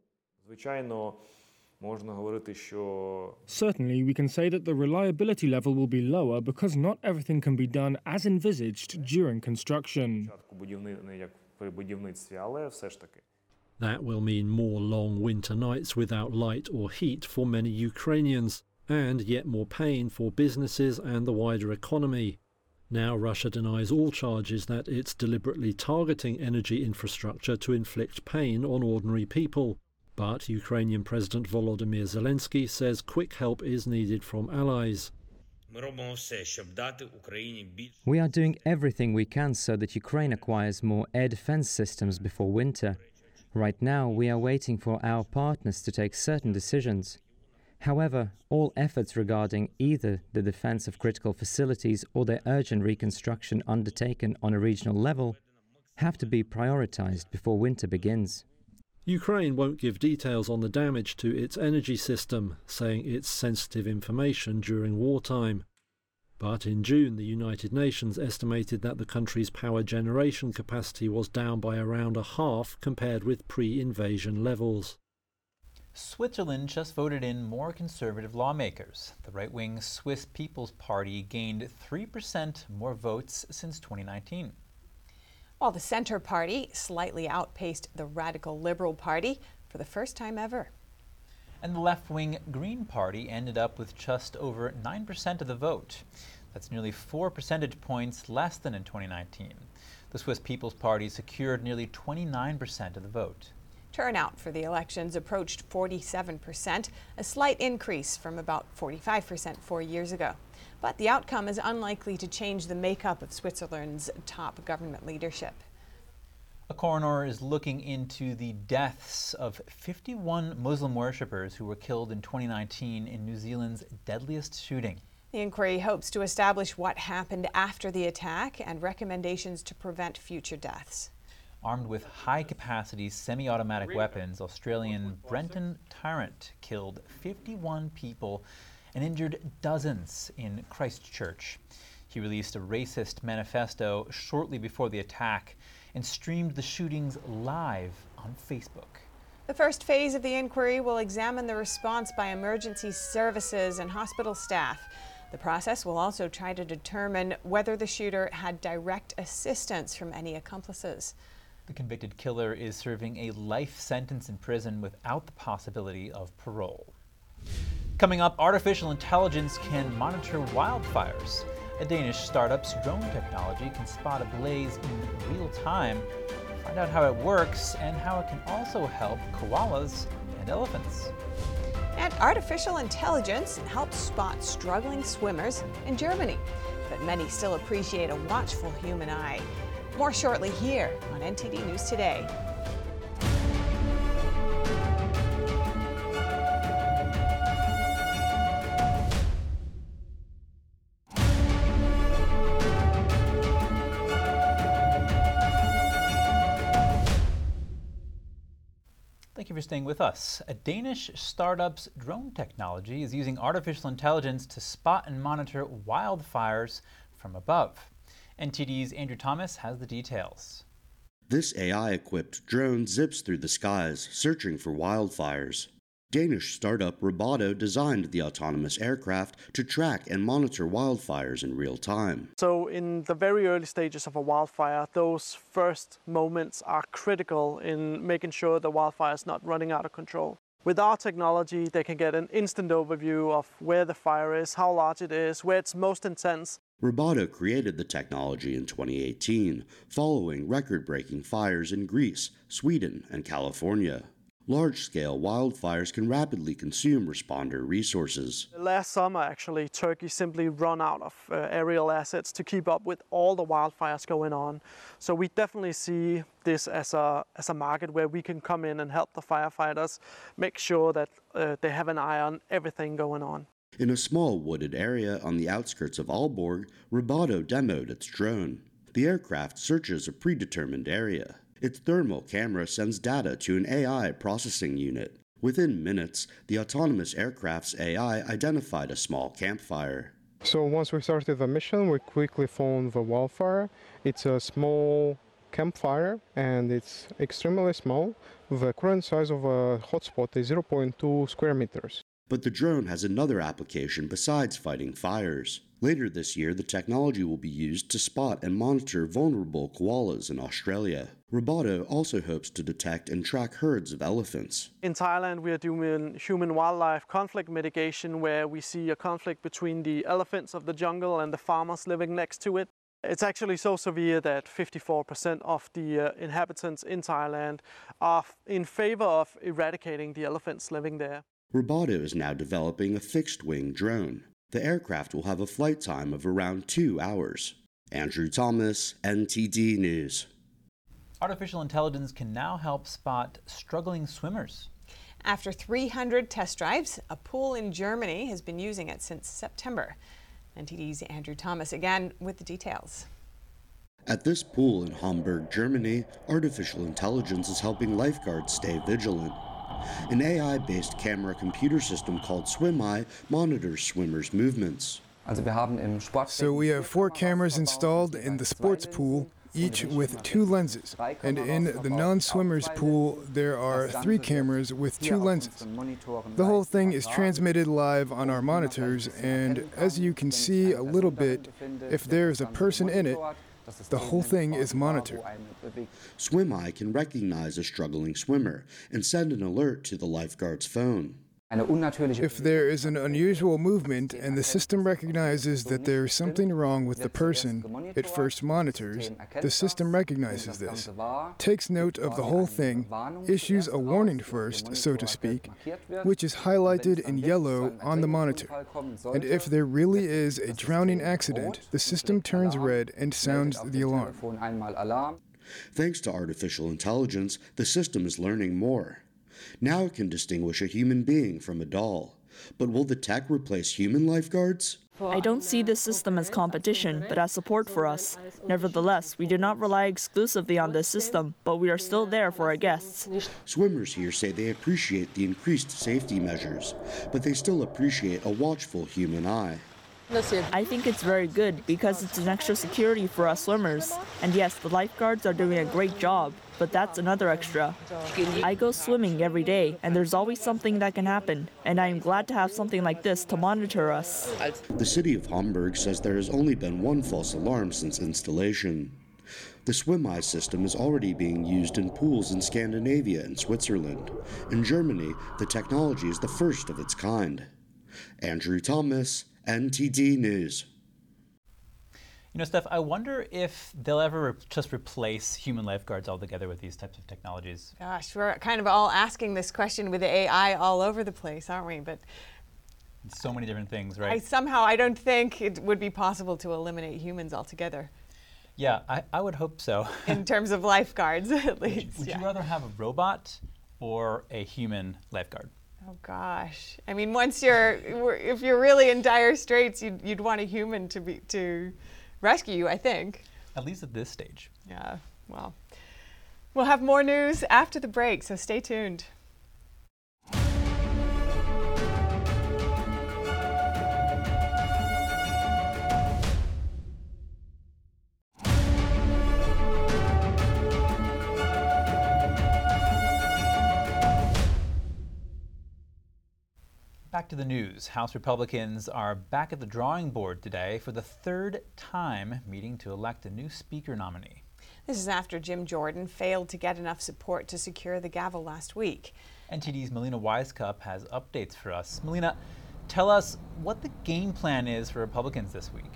Certainly, we can say that the reliability level will be lower because not everything can be done as envisaged during construction. That will mean more long winter nights without light or heat for many Ukrainians, and yet more pain for businesses and the wider economy. Now, Russia denies all charges that it's deliberately targeting energy infrastructure to inflict pain on ordinary people. But Ukrainian President Volodymyr Zelensky says quick help is needed from allies. We are doing everything we can so that Ukraine acquires more air defense systems before winter. Right now, we are waiting for our partners to take certain decisions. However, all efforts regarding either the defense of critical facilities or their urgent reconstruction undertaken on a regional level have to be prioritized before winter begins. Ukraine won't give details on the damage to its energy system, saying it's sensitive information during wartime. But in June, the United Nations estimated that the country's power generation capacity was down by around a half compared with pre invasion levels. Switzerland just voted in more conservative lawmakers. The right wing Swiss People's Party gained 3% more votes since 2019. While the Centre Party slightly outpaced the Radical Liberal Party for the first time ever. And the left wing Green Party ended up with just over 9% of the vote. That's nearly 4 percentage points less than in 2019. The Swiss People's Party secured nearly 29% of the vote. Turnout for the elections approached 47%, a slight increase from about 45% four years ago. But the outcome is unlikely to change the makeup of Switzerland's top government leadership. A coroner is looking into the deaths of 51 Muslim worshippers who were killed in 2019 in New Zealand's deadliest shooting. The inquiry hopes to establish what happened after the attack and recommendations to prevent future deaths. Armed with high capacity semi automatic weapons, Australian Brenton Tarrant killed 51 people and injured dozens in Christchurch. He released a racist manifesto shortly before the attack and streamed the shootings live on Facebook. The first phase of the inquiry will examine the response by emergency services and hospital staff. The process will also try to determine whether the shooter had direct assistance from any accomplices. The convicted killer is serving a life sentence in prison without the possibility of parole. Coming up, artificial intelligence can monitor wildfires. A Danish startup's drone technology can spot a blaze in real time. Find out how it works and how it can also help koalas and elephants. And artificial intelligence helps spot struggling swimmers in Germany. But many still appreciate a watchful human eye. More shortly here on NTD News Today. Staying with us. A Danish startup's drone technology is using artificial intelligence to spot and monitor wildfires from above. NTD's Andrew Thomas has the details. This AI equipped drone zips through the skies, searching for wildfires. Danish startup Robotto designed the autonomous aircraft to track and monitor wildfires in real time. So, in the very early stages of a wildfire, those first moments are critical in making sure the wildfire is not running out of control. With our technology, they can get an instant overview of where the fire is, how large it is, where it's most intense. Robotto created the technology in 2018, following record breaking fires in Greece, Sweden, and California. Large scale wildfires can rapidly consume responder resources. Last summer, actually, Turkey simply ran out of uh, aerial assets to keep up with all the wildfires going on. So we definitely see this as a, as a market where we can come in and help the firefighters make sure that uh, they have an eye on everything going on. In a small wooded area on the outskirts of Aalborg, Robotto demoed its drone. The aircraft searches a predetermined area. Its thermal camera sends data to an AI processing unit. Within minutes, the autonomous aircraft's AI identified a small campfire. So once we started the mission, we quickly found the wildfire. It's a small campfire and it's extremely small. The current size of a hotspot is 0.2 square meters. But the drone has another application besides fighting fires. Later this year, the technology will be used to spot and monitor vulnerable koalas in Australia. Robotto also hopes to detect and track herds of elephants. In Thailand, we are doing human wildlife conflict mitigation where we see a conflict between the elephants of the jungle and the farmers living next to it. It's actually so severe that 54% of the uh, inhabitants in Thailand are in favor of eradicating the elephants living there. Robotto is now developing a fixed wing drone. The aircraft will have a flight time of around two hours. Andrew Thomas, NTD News. Artificial intelligence can now help spot struggling swimmers. After 300 test drives, a pool in Germany has been using it since September. NTD's Andrew Thomas again with the details. At this pool in Hamburg, Germany, artificial intelligence is helping lifeguards stay vigilant. An AI based camera computer system called SwimEye monitors swimmers' movements. So we have four cameras installed in the sports pool, each with two lenses. And in the non swimmers pool, there are three cameras with two lenses. The whole thing is transmitted live on our monitors, and as you can see a little bit, if there's a person in it, the whole thing is monitored. SwimEye can recognize a struggling swimmer and send an alert to the lifeguard's phone. If there is an unusual movement and the system recognizes that there is something wrong with the person it first monitors, the system recognizes this, takes note of the whole thing, issues a warning first, so to speak, which is highlighted in yellow on the monitor. And if there really is a drowning accident, the system turns red and sounds the alarm. Thanks to artificial intelligence, the system is learning more. Now it can distinguish a human being from a doll. But will the tech replace human lifeguards? I don't see this system as competition, but as support for us. Nevertheless, we do not rely exclusively on this system, but we are still there for our guests. Swimmers here say they appreciate the increased safety measures, but they still appreciate a watchful human eye. I think it's very good because it's an extra security for us swimmers. And yes, the lifeguards are doing a great job, but that's another extra. I go swimming every day, and there's always something that can happen, and I am glad to have something like this to monitor us. The city of Hamburg says there has only been one false alarm since installation. The Swim Eye system is already being used in pools in Scandinavia and Switzerland. In Germany, the technology is the first of its kind. Andrew Thomas, NTD News. You know, Steph, I wonder if they'll ever re- just replace human lifeguards altogether with these types of technologies. Gosh, we're kind of all asking this question with the AI all over the place, aren't we? But So many different things, I right? somehow I don't think it would be possible to eliminate humans altogether yeah, I, I would hope so. <laughs> in terms of lifeguards, at least. Would yeah. you rather have a robot or a human lifeguard? Oh gosh. I mean, once you're, if you're really in dire straits, you'd, you'd want a human to be to rescue you. I think. At least at this stage. Yeah. Well, we'll have more news after the break, so stay tuned. Back to the news. House Republicans are back at the drawing board today for the third time meeting to elect a new speaker nominee. This is after Jim Jordan failed to get enough support to secure the gavel last week. NTD's Melina Wisecup has updates for us. Melina, tell us what the game plan is for Republicans this week.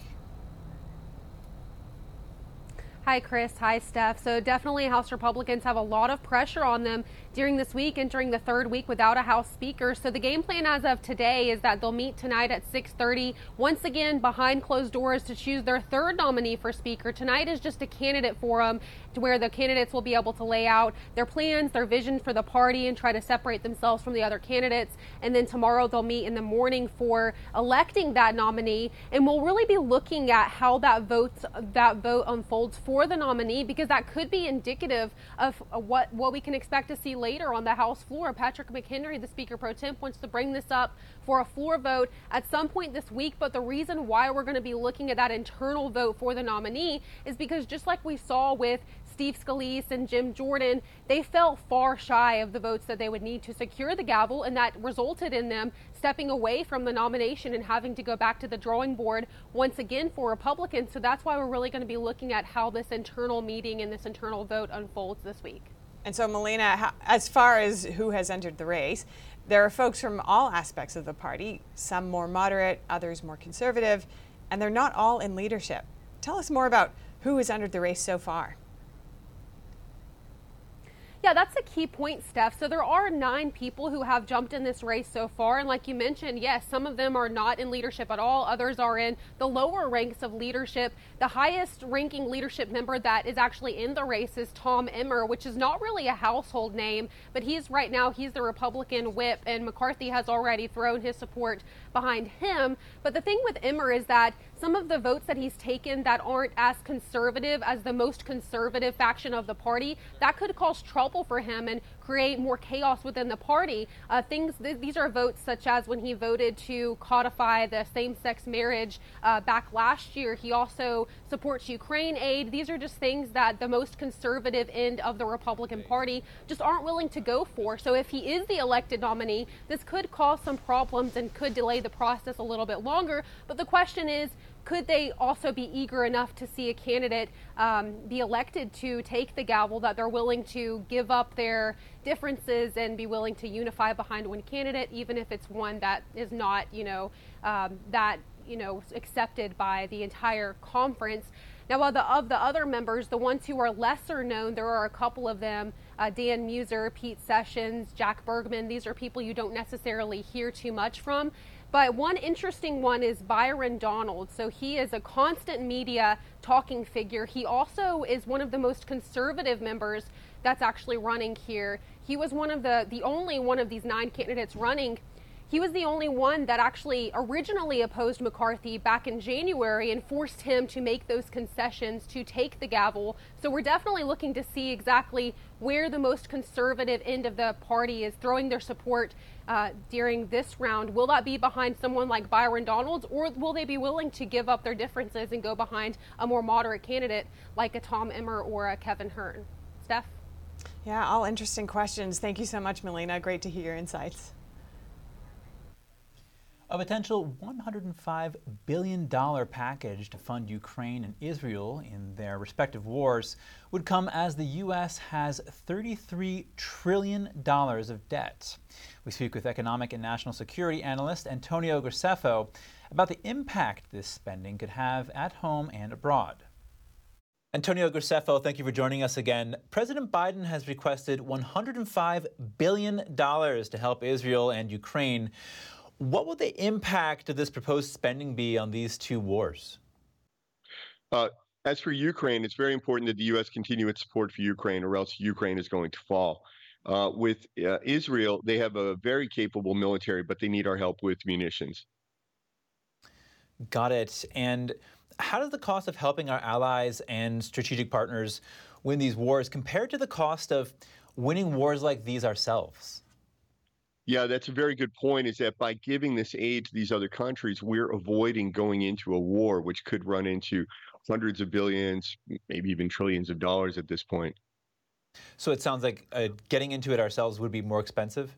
Hi, Chris. Hi, Steph. So, definitely, House Republicans have a lot of pressure on them during this week, entering the third week without a House Speaker. So, the game plan as of today is that they'll meet tonight at 6:30, once again behind closed doors, to choose their third nominee for Speaker. Tonight is just a candidate forum to where the candidates will be able to lay out their plans, their vision for the party, and try to separate themselves from the other candidates. And then tomorrow they'll meet in the morning for electing that nominee, and we'll really be looking at how that votes that vote unfolds for the nominee because that could be indicative of what what we can expect to see later on the House floor. Patrick McHenry, the Speaker pro temp, wants to bring this up for a floor vote at some point this week. But the reason why we're going to be looking at that internal vote for the nominee is because just like we saw with Steve Scalise and Jim Jordan, they fell far shy of the votes that they would need to secure the gavel, and that resulted in them stepping away from the nomination and having to go back to the drawing board once again for Republicans. So that's why we're really going to be looking at how this internal meeting and this internal vote unfolds this week. And so, Melina, as far as who has entered the race, there are folks from all aspects of the party, some more moderate, others more conservative, and they're not all in leadership. Tell us more about who has entered the race so far. Yeah, that's a key point, Steph. So there are nine people who have jumped in this race so far. And like you mentioned, yes, some of them are not in leadership at all. Others are in the lower ranks of leadership. The highest ranking leadership member that is actually in the race is Tom Emmer, which is not really a household name, but he's right now, he's the Republican whip, and McCarthy has already thrown his support behind him. But the thing with Emmer is that some of the votes that he's taken that aren't as conservative as the most conservative faction of the party, that could cause trouble for him and create more chaos within the party. Uh, things th- these are votes such as when he voted to codify the same-sex marriage uh, back last year. He also supports Ukraine aid. These are just things that the most conservative end of the Republican Party just aren't willing to go for. So if he is the elected nominee, this could cause some problems and could delay the process a little bit longer. But the question is, could they also be eager enough to see a candidate um, be elected to take the gavel that they're willing to give up their differences and be willing to unify behind one candidate, even if it's one that is not, you know, um, that you know accepted by the entire conference. Now, of the, of the other members, the ones who are lesser known, there are a couple of them uh, Dan Meuser, Pete Sessions, Jack Bergman. These are people you don't necessarily hear too much from. But one interesting one is Byron Donald. So he is a constant media talking figure. He also is one of the most conservative members that's actually running here. He was one of the, the only one of these nine candidates running he was the only one that actually originally opposed McCarthy back in January and forced him to make those concessions to take the gavel. So we're definitely looking to see exactly where the most conservative end of the party is throwing their support uh, during this round. Will that be behind someone like Byron Donalds, or will they be willing to give up their differences and go behind a more moderate candidate like a Tom Emmer or a Kevin Hern? Steph? Yeah, all interesting questions. Thank you so much, Melina. Great to hear your insights. A potential $105 billion package to fund Ukraine and Israel in their respective wars would come as the U.S. has $33 trillion of debt. We speak with economic and national security analyst Antonio Graceffo about the impact this spending could have at home and abroad. Antonio Graceffo, thank you for joining us again. President Biden has requested $105 billion to help Israel and Ukraine. What will the impact of this proposed spending be on these two wars? Uh, as for Ukraine, it's very important that the U.S. continue its support for Ukraine, or else Ukraine is going to fall. Uh, with uh, Israel, they have a very capable military, but they need our help with munitions. Got it. And how does the cost of helping our allies and strategic partners win these wars compare to the cost of winning wars like these ourselves? Yeah, that's a very good point. Is that by giving this aid to these other countries, we're avoiding going into a war, which could run into hundreds of billions, maybe even trillions of dollars at this point. So it sounds like uh, getting into it ourselves would be more expensive?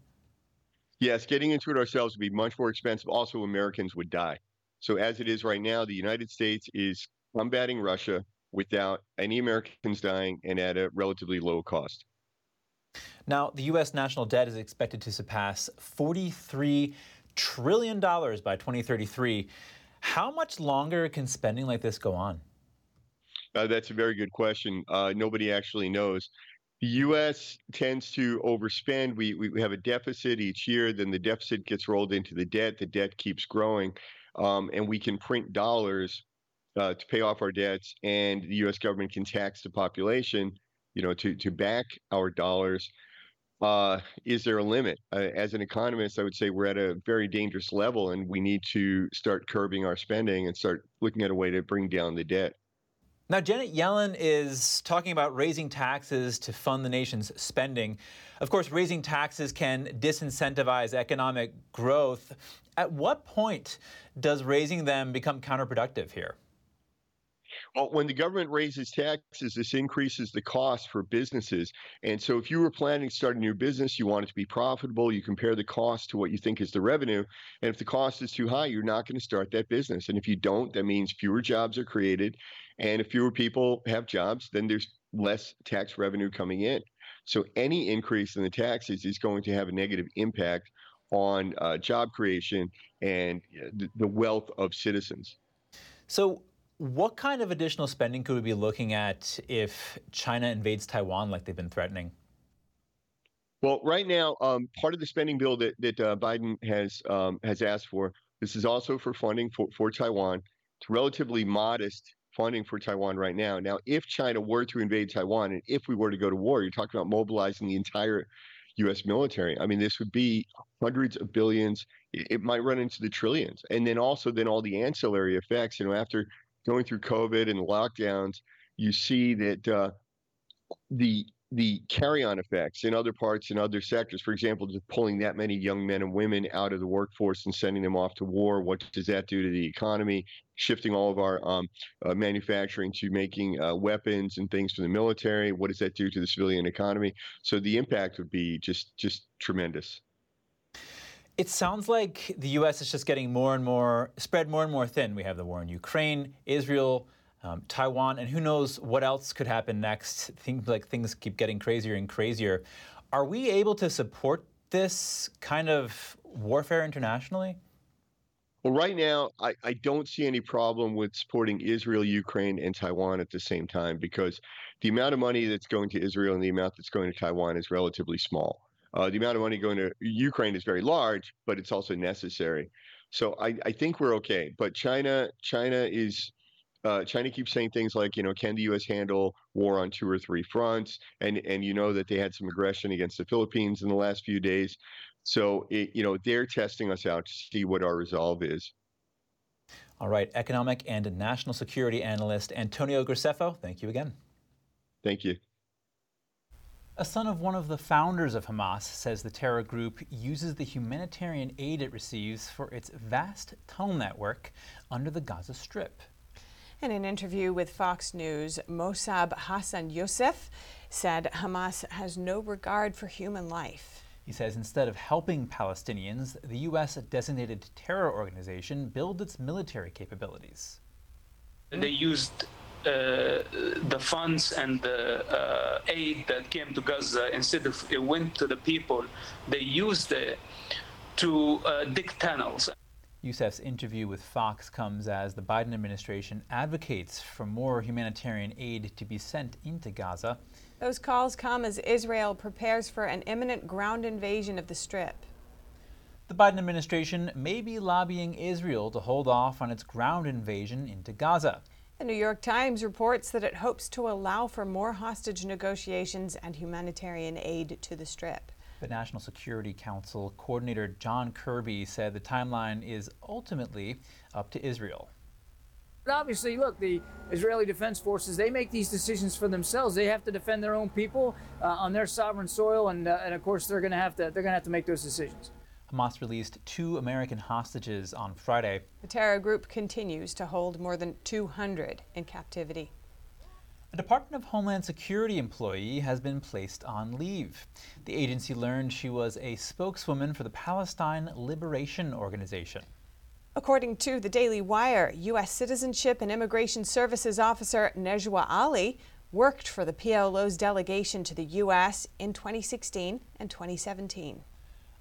Yes, getting into it ourselves would be much more expensive. Also, Americans would die. So, as it is right now, the United States is combating Russia without any Americans dying and at a relatively low cost. Now, the U.S. national debt is expected to surpass $43 trillion by 2033. How much longer can spending like this go on? Uh, that's a very good question. Uh, nobody actually knows. The U.S. tends to overspend. We, we have a deficit each year, then the deficit gets rolled into the debt. The debt keeps growing, um, and we can print dollars uh, to pay off our debts, and the U.S. government can tax the population you know, to to back our dollars. Uh, is there a limit? Uh, as an economist, I would say we're at a very dangerous level, and we need to start curbing our spending and start looking at a way to bring down the debt. Now, Janet Yellen is talking about raising taxes to fund the nation's spending. Of course, raising taxes can disincentivize economic growth. At what point does raising them become counterproductive here? When the government raises taxes, this increases the cost for businesses. And so, if you were planning to start a new business, you want it to be profitable, you compare the cost to what you think is the revenue. And if the cost is too high, you're not going to start that business. And if you don't, that means fewer jobs are created. And if fewer people have jobs, then there's less tax revenue coming in. So, any increase in the taxes is going to have a negative impact on uh, job creation and uh, the wealth of citizens. So, what kind of additional spending could we be looking at if China invades Taiwan like they've been threatening? Well, right now, um, part of the spending bill that, that uh, Biden has um, has asked for, this is also for funding for, for Taiwan. It's relatively modest funding for Taiwan right now. Now, if China were to invade Taiwan and if we were to go to war, you're talking about mobilizing the entire U.S. military. I mean, this would be hundreds of billions. It, it might run into the trillions, and then also then all the ancillary effects. You know, after going through COVID and lockdowns, you see that uh, the the carry-on effects in other parts and other sectors. For example, just pulling that many young men and women out of the workforce and sending them off to war. What does that do to the economy? Shifting all of our um, uh, manufacturing to making uh, weapons and things for the military. What does that do to the civilian economy? So the impact would be just just tremendous. It sounds like the U.S. is just getting more and more spread more and more thin. We have the war in Ukraine, Israel, um, Taiwan, and who knows what else could happen next. Things like things keep getting crazier and crazier. Are we able to support this kind of warfare internationally? Well, right now, I, I don't see any problem with supporting Israel, Ukraine, and Taiwan at the same time because the amount of money that's going to Israel and the amount that's going to Taiwan is relatively small. Uh, the amount of money going to Ukraine is very large, but it's also necessary. So I, I think we're okay. But China, China is uh, China keeps saying things like, you know, can the U.S. handle war on two or three fronts? And and you know that they had some aggression against the Philippines in the last few days. So it, you know they're testing us out to see what our resolve is. All right, economic and national security analyst Antonio Graceffo, thank you again. Thank you. A son of one of the founders of Hamas says the terror group uses the humanitarian aid it receives for its vast tunnel network under the Gaza Strip. In an interview with Fox News, Mosab Hassan Yousef said Hamas has no regard for human life. He says instead of helping Palestinians, the U.S. designated terror organization builds its military capabilities. They used the funds and the uh, aid that came to Gaza, instead of it went to the people, they used it to uh, dig tunnels. Yousef's interview with Fox comes as the Biden administration advocates for more humanitarian aid to be sent into Gaza. Those calls come as Israel prepares for an imminent ground invasion of the Strip. The Biden administration may be lobbying Israel to hold off on its ground invasion into Gaza. The New York Times reports that it hopes to allow for more hostage negotiations and humanitarian aid to the Strip. The National Security Council coordinator John Kirby said the timeline is ultimately up to Israel. But obviously, look, the Israeli Defense Forces, they make these decisions for themselves. They have to defend their own people uh, on their sovereign soil, and, uh, and of course, they're going to have to they're going to have to make those decisions. Hamas released two American hostages on Friday. The terror group continues to hold more than 200 in captivity. A Department of Homeland Security employee has been placed on leave. The agency learned she was a spokeswoman for the Palestine Liberation Organization. According to the Daily Wire, U.S. Citizenship and Immigration Services Officer Nejwa Ali worked for the PLO's delegation to the U.S. in 2016 and 2017.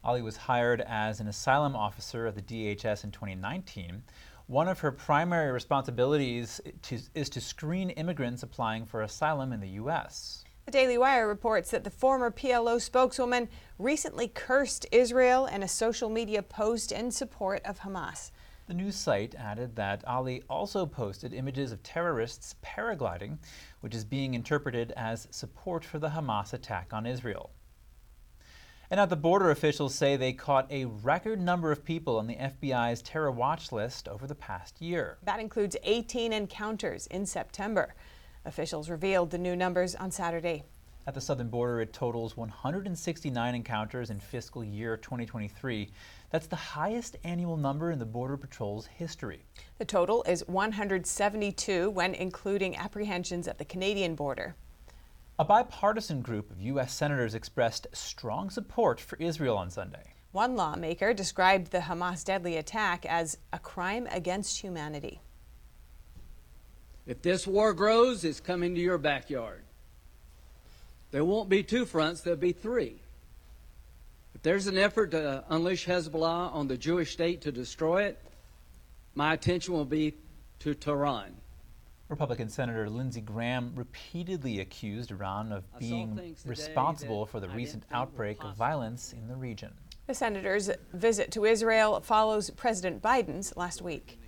Ali was hired as an asylum officer at the DHS in 2019. One of her primary responsibilities to, is to screen immigrants applying for asylum in the U.S. The Daily Wire reports that the former PLO spokeswoman recently cursed Israel in a social media post in support of Hamas. The news site added that Ali also posted images of terrorists paragliding, which is being interpreted as support for the Hamas attack on Israel. And at the border, officials say they caught a record number of people on the FBI's terror watch list over the past year. That includes 18 encounters in September. Officials revealed the new numbers on Saturday. At the southern border, it totals 169 encounters in fiscal year 2023. That's the highest annual number in the Border Patrol's history. The total is 172 when including apprehensions at the Canadian border. A bipartisan group of U.S. senators expressed strong support for Israel on Sunday. One lawmaker described the Hamas deadly attack as a crime against humanity. If this war grows, it's coming to your backyard. There won't be two fronts, there'll be three. If there's an effort to unleash Hezbollah on the Jewish state to destroy it, my attention will be to Tehran. Republican Senator Lindsey Graham repeatedly accused Iran of being responsible for the recent outbreak of violence in the region. The senator's visit to Israel follows President Biden's last week.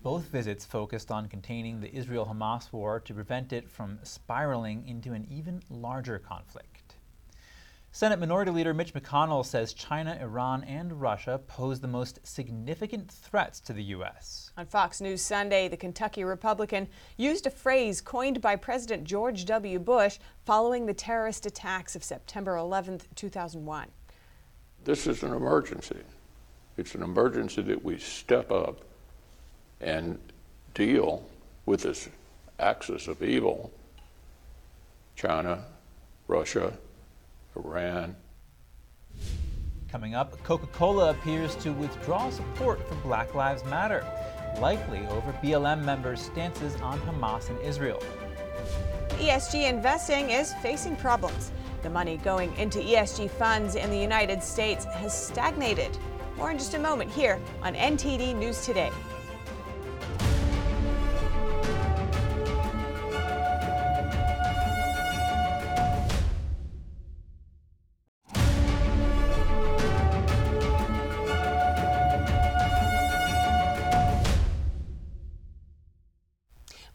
Both visits focused on containing the Israel Hamas war to prevent it from spiraling into an even larger conflict. Senate Minority Leader Mitch McConnell says China, Iran, and Russia pose the most significant threats to the U.S. On Fox News Sunday, the Kentucky Republican used a phrase coined by President George W. Bush following the terrorist attacks of September 11, 2001. This is an emergency. It's an emergency that we step up and deal with this axis of evil China, Russia, Iran. Coming up, Coca Cola appears to withdraw support for Black Lives Matter, likely over BLM members' stances on Hamas and Israel. ESG investing is facing problems. The money going into ESG funds in the United States has stagnated. More in just a moment here on NTD News Today.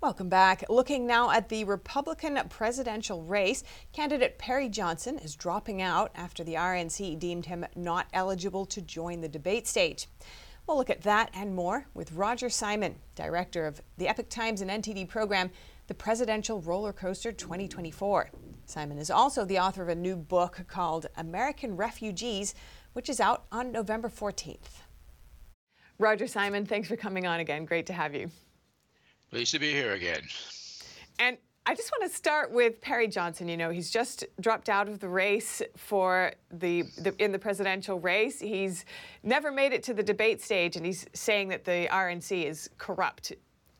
Welcome back. Looking now at the Republican presidential race, candidate Perry Johnson is dropping out after the RNC deemed him not eligible to join the debate stage. We'll look at that and more with Roger Simon, director of the Epoch Times and NTD program, The Presidential Roller Coaster 2024. Simon is also the author of a new book called American Refugees, which is out on November 14th. Roger Simon, thanks for coming on again. Great to have you. Pleased to be here again. And I just want to start with Perry Johnson. You know, he's just dropped out of the race for the, the, in the presidential race. He's never made it to the debate stage, and he's saying that the RNC is corrupt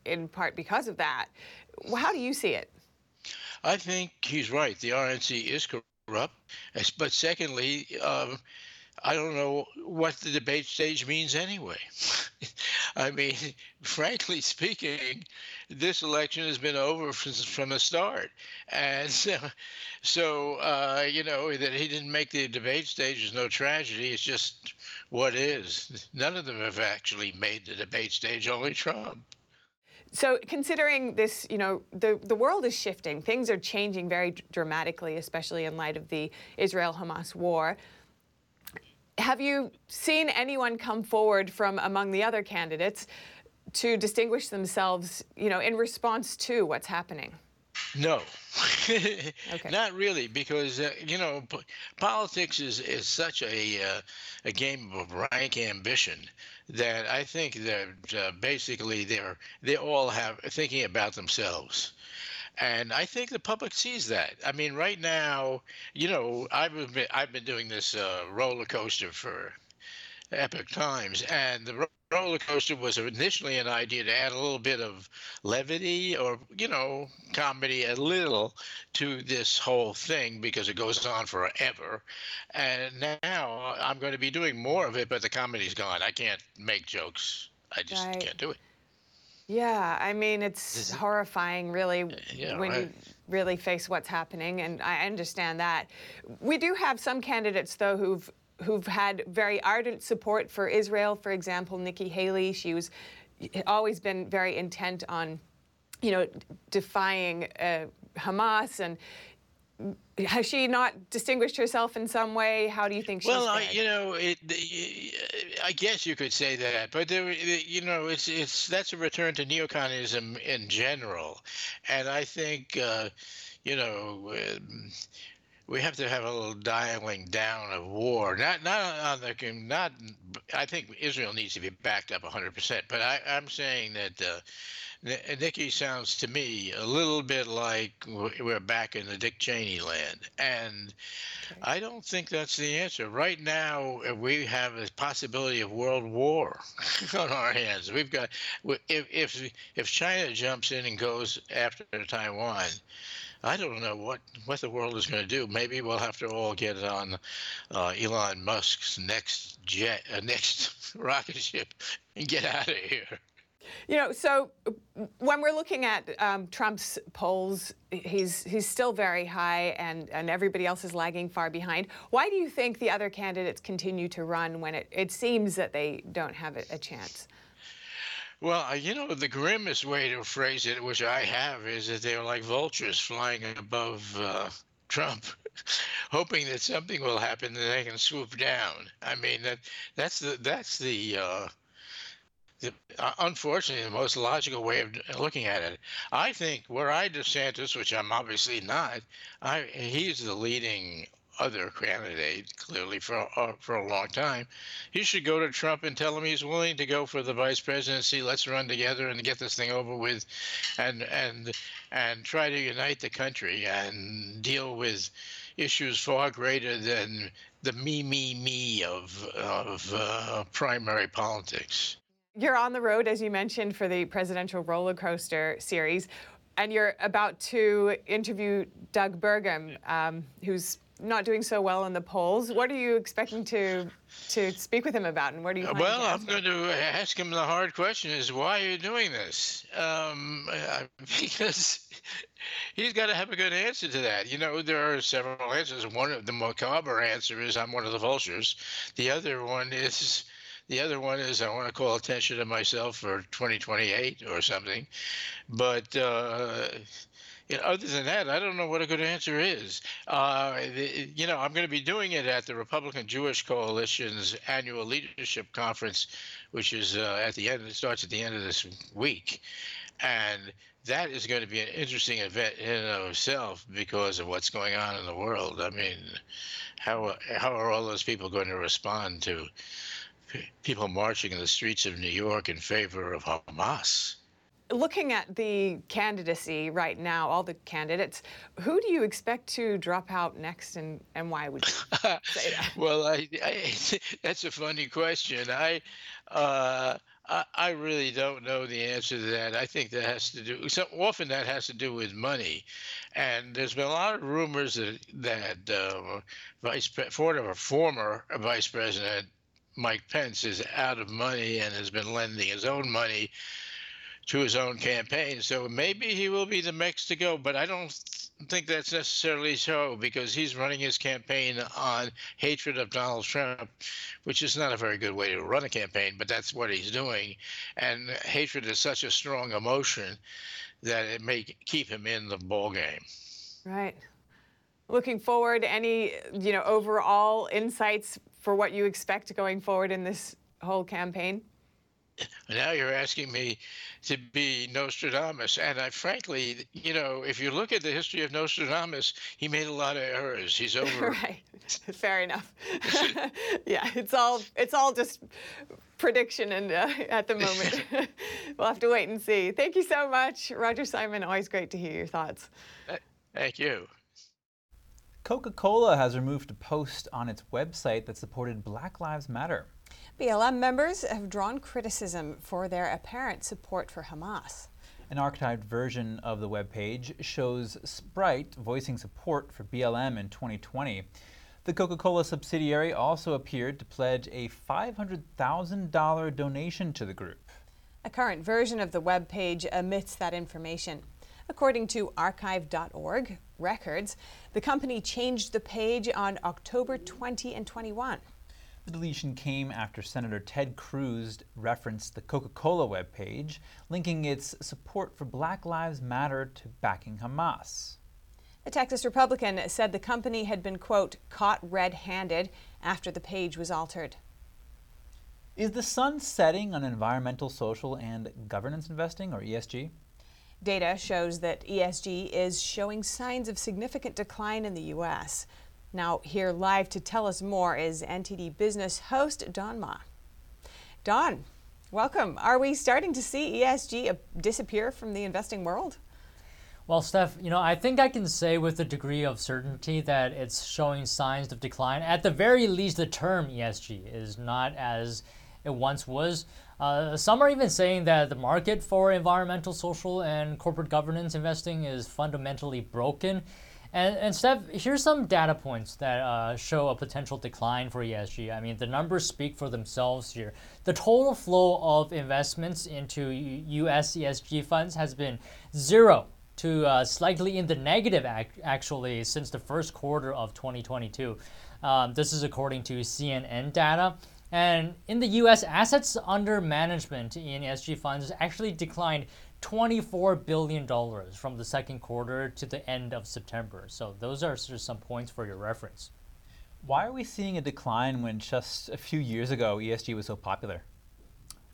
in part because of that. How do you see it? I think he's right. The RNC is corrupt. But secondly, um, I don't know what the debate stage means anyway. <laughs> I mean, <laughs> frankly speaking, this election has been over from, the start. And so, <laughs> so uh, you know, that he didn't make the debate stage is no tragedy. It's just what is. None of them have actually made the debate stage, only Trump. So, considering this, you know, the, the world is shifting. Things are changing very dramatically, especially in light of the Israel Hamas war. Have you seen anyone come forward from among the other candidates to distinguish themselves, you know, in response to what's happening? No, <laughs> okay. not really, because uh, you know p- politics is, is such a uh, a game of rank ambition that I think that uh, basically they're they all have thinking about themselves. And I think the public sees that. I mean, right now, you know, I've been I've been doing this uh, roller coaster for Epoch Times, and the roller coaster was initially an idea to add a little bit of levity or you know comedy a little to this whole thing because it goes on forever and now i'm going to be doing more of it but the comedy's gone i can't make jokes i just right. can't do it yeah, I mean, it's horrifying, really, yeah, when right. you really face what's happening, and I understand that. We do have some candidates, though, who've who've had very ardent support for Israel. For example, Nikki Haley, she was always been very intent on, you know, defying uh, Hamas and has she not distinguished herself in some way? How do you think she's? Well, I, you know, it, I guess you could say that, but there, you know, it's it's that's a return to neoconsism in general, and I think, uh, you know. Um, we have to have a little dialing down of war. Not not on the not. I think Israel needs to be backed up 100%. But I, I'm saying that uh, Nikki sounds to me a little bit like we're back in the Dick Cheney land. And okay. I don't think that's the answer. Right now, uh, we have a possibility of world war <laughs> on our hands. We've got, if, if, if China jumps in and goes after Taiwan, I don't know what, what the world is going to do. Maybe we'll have to all get on uh, Elon Musk's next jet, uh, <laughs> next <laughs> rocket ship, and get out of here. You know, so when we're looking at um, Trump's polls, he's he's still very high, and and everybody else is lagging far behind. Why do you think the other candidates continue to run when it, it seems that they don't have a, chance? Well, you know, the grimmest way to phrase it, which I have, is that they're like vultures flying above uh, Trump, <laughs> hoping that something will happen and they can swoop down. I mean, that that's the that's the uh, uh, unfortunately, the most logical way of looking at it. I think were I DeSantis, which I'm obviously not, I he's the leading other candidate clearly for uh, for a long time. He should go to Trump and tell him he's willing to go for the vice presidency. Let's run together and get this thing over with, and and and try to unite the country and deal with issues far greater than the me, me, me of of uh, primary politics. You're on the road, as you mentioned, for the presidential roller coaster series, and you're about to interview Doug Burgum, um, who's not doing so well in the polls. What are you expecting to to speak with him about, and what do you? Well, I'm going to ask him the hard question: Is why are you doing this? Um, <laughs> because he's got to have a good answer to that. You know, there are several answers. One of the macabre answer is I'm one of the vultures. The other one is. The other one is I want to call attention to myself for 2028 or something. But uh, you know, other than that, I don't know what a good answer is. Uh, the, you know, I'm going to be doing it at the Republican Jewish Coalition's annual leadership conference, which is uh, at the end. It starts at the end of this week, and that is going to be an interesting event in and of itself because of what's going on in the world. I mean, how how are all those people going to respond to people marching in the streets of New York in favor of Hamas? looking at the candidacy right now, all the candidates, who do you expect to drop out next, and, and why would you <laughs> say that? well, I, I, <laughs> that's a funny question. I, uh, I, I really don't know the answer to that. I think that has to do. So often that has to do with money, and there's been a lot of rumors that that uh, Vice former former Vice President Mike Pence is out of money and has been lending his own money to his own campaign. So maybe he will be the next to go, but I don't think that's necessarily so because he's running his campaign on hatred of Donald Trump, which is not a very good way to run a campaign, but that's what he's doing. And hatred is such a strong emotion that it may keep him in the ballgame. Right. Looking forward, any you know overall insights for what you expect going forward in this whole campaign? Now you're asking me to be Nostradamus. And I frankly, you know, if you look at the history of Nostradamus, he made a lot of errors. He's <laughs> over. right. <laughs> Fair enough. <laughs> yeah, it's all it's all just prediction and uh, at the moment. we'll have to wait and see. Thank you so much, Roger Simon. Always great to hear your thoughts. Thank you. Coca Cola has removed a post on its website that supported Black Lives Matter. BLM members have drawn criticism for their apparent support for Hamas. An archived version of the webpage shows Sprite voicing support for BLM in 2020. The Coca Cola subsidiary also appeared to pledge a $500,000 donation to the group. A current version of the webpage omits that information. According to archive.org records, the company changed the page on October 20 and 21. The deletion came after Senator Ted Cruz referenced the Coca Cola webpage, linking its support for Black Lives Matter to backing Hamas. A Texas Republican said the company had been, quote, caught red handed after the page was altered. Is the sun setting on environmental, social, and governance investing, or ESG? Data shows that ESG is showing signs of significant decline in the U.S. Now, here live to tell us more is NTD Business host Don Ma. Don, welcome. Are we starting to see ESG uh, disappear from the investing world? Well, Steph, you know, I think I can say with a degree of certainty that it's showing signs of decline. At the very least, the term ESG is not as it once was. Uh, some are even saying that the market for environmental, social, and corporate governance investing is fundamentally broken. And, and Steph, here's some data points that uh, show a potential decline for ESG. I mean, the numbers speak for themselves here. The total flow of investments into U.S. ESG funds has been zero to uh, slightly in the negative ac- actually since the first quarter of 2022. Um, this is according to CNN data. And in the US, assets under management in ESG funds actually declined $24 billion from the second quarter to the end of September. So those are just some points for your reference. Why are we seeing a decline when just a few years ago ESG was so popular?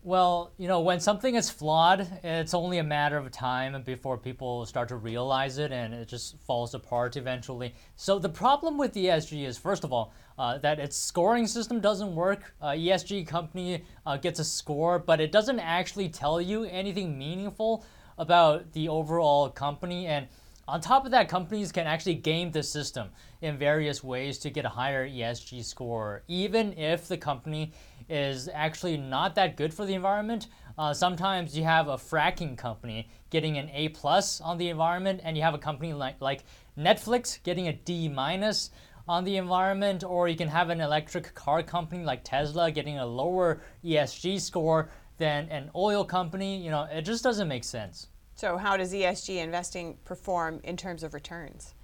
Well, you know, when something is flawed, it's only a matter of time before people start to realize it and it just falls apart eventually. So, the problem with ESG is, first of all, uh, that its scoring system doesn't work. Uh, ESG company uh, gets a score, but it doesn't actually tell you anything meaningful about the overall company. And on top of that, companies can actually game the system in various ways to get a higher ESG score, even if the company is actually not that good for the environment. Uh, sometimes you have a fracking company getting an A plus on the environment, and you have a company like like Netflix getting a D minus on the environment, or you can have an electric car company like Tesla getting a lower ESG score than an oil company. You know, it just doesn't make sense. So, how does ESG investing perform in terms of returns?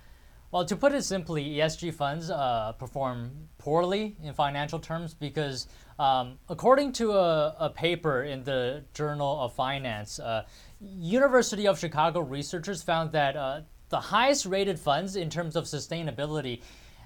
Well, to put it simply, ESG funds uh, perform poorly in financial terms because, um, according to a, a, paper in the Journal of Finance, uh, University of Chicago researchers found that uh, the highest rated funds in terms of sustainability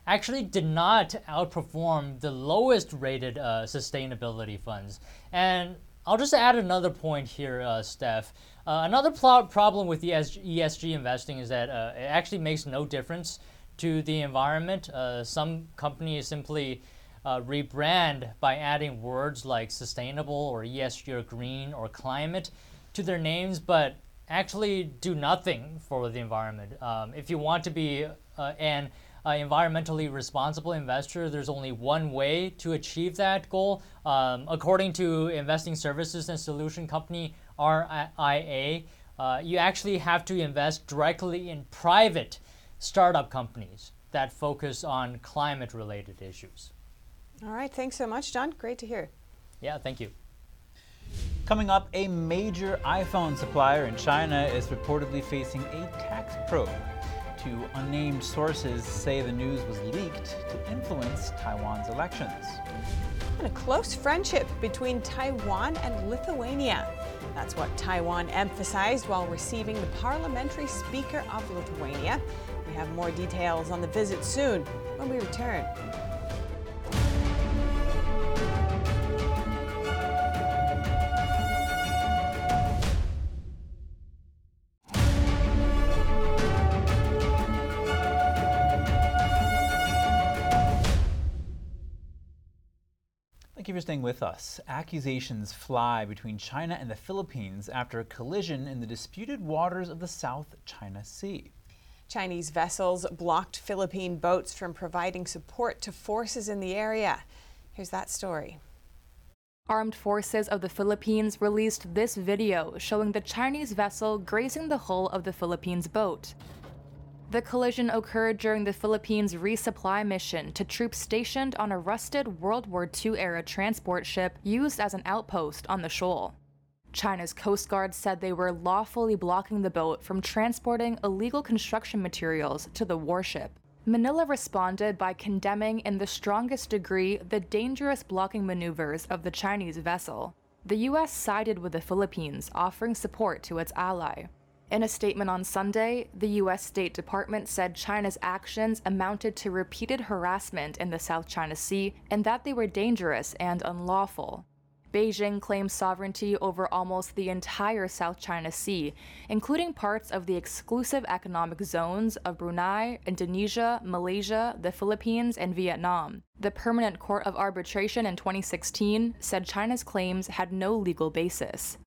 actually did not outperform the lowest rated uh, sustainability funds. And I'll just add another point here, uh, Steph. Uh, another pl- problem with ESG, investing is that uh, it actually makes no difference to the environment. Uh, some companies simply uh, rebrand by adding words like sustainable or ESG or green or climate to their names, but actually do nothing for the environment. Um, if you want to be uh, an uh, environmentally responsible investor, there's only one way to achieve that goal. Um, according to investing services and solution company RIA, uh, you actually have to invest directly in private startup companies that focus on climate related issues. All right, thanks so much, John. Great to hear. Yeah, thank you. Coming up, a major iPhone supplier in China is reportedly facing a tax probe. Two unnamed sources say the news was leaked to influence Taiwan's elections. And a close friendship between Taiwan and Lithuania. That's what Taiwan emphasized while receiving the parliamentary speaker of Lithuania. We have more details on the visit soon when we return. Thank you for staying with us. Accusations fly between China and the Philippines after a collision in the disputed waters of the South China Sea. Chinese vessels blocked Philippine boats from providing support to forces in the area. Here's that story. Armed forces of the Philippines released this video showing the Chinese vessel grazing the hull of the Philippines boat. The collision occurred during the Philippines' resupply mission to troops stationed on a rusted World War II era transport ship used as an outpost on the shoal. China's Coast Guard said they were lawfully blocking the boat from transporting illegal construction materials to the warship. Manila responded by condemning in the strongest degree the dangerous blocking maneuvers of the Chinese vessel. The U.S. sided with the Philippines, offering support to its ally. In a statement on Sunday, the U.S. State Department said China's actions amounted to repeated harassment in the South China Sea and that they were dangerous and unlawful. Beijing claims sovereignty over almost the entire South China Sea, including parts of the exclusive economic zones of Brunei, Indonesia, Malaysia, the Philippines, and Vietnam. The Permanent Court of Arbitration in 2016 said China's claims had no legal basis.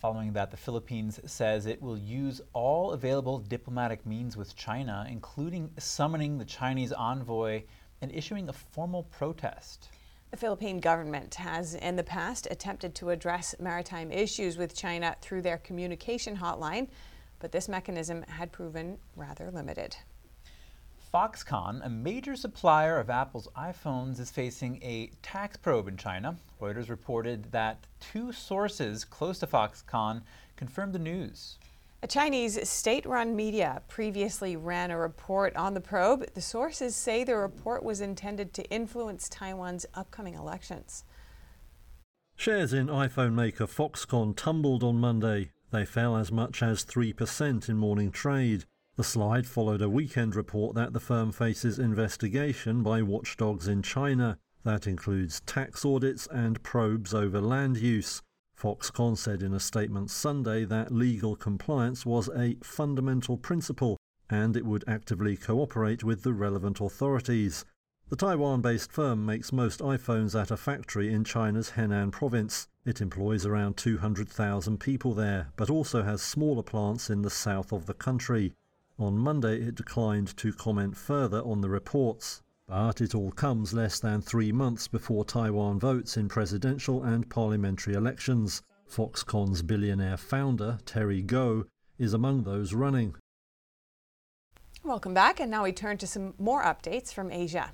Following that, the Philippines says it will use all available diplomatic means with China, including summoning the Chinese envoy and issuing a formal protest. The Philippine government has in the past attempted to address maritime issues with China through their communication hotline, but this mechanism had proven rather limited. Foxconn, a major supplier of Apple's iPhones, is facing a tax probe in China. Reuters reported that two sources close to Foxconn confirmed the news. A Chinese state run media previously ran a report on the probe. The sources say the report was intended to influence Taiwan's upcoming elections. Shares in iPhone maker Foxconn tumbled on Monday. They fell as much as 3% in morning trade. The slide followed a weekend report that the firm faces investigation by watchdogs in China. That includes tax audits and probes over land use. Foxconn said in a statement Sunday that legal compliance was a fundamental principle and it would actively cooperate with the relevant authorities. The Taiwan based firm makes most iPhones at a factory in China's Henan province. It employs around 200,000 people there, but also has smaller plants in the south of the country. On Monday, it declined to comment further on the reports. But it all comes less than three months before Taiwan votes in presidential and parliamentary elections. Foxconn's billionaire founder, Terry Gou, is among those running. Welcome back, and now we turn to some more updates from Asia.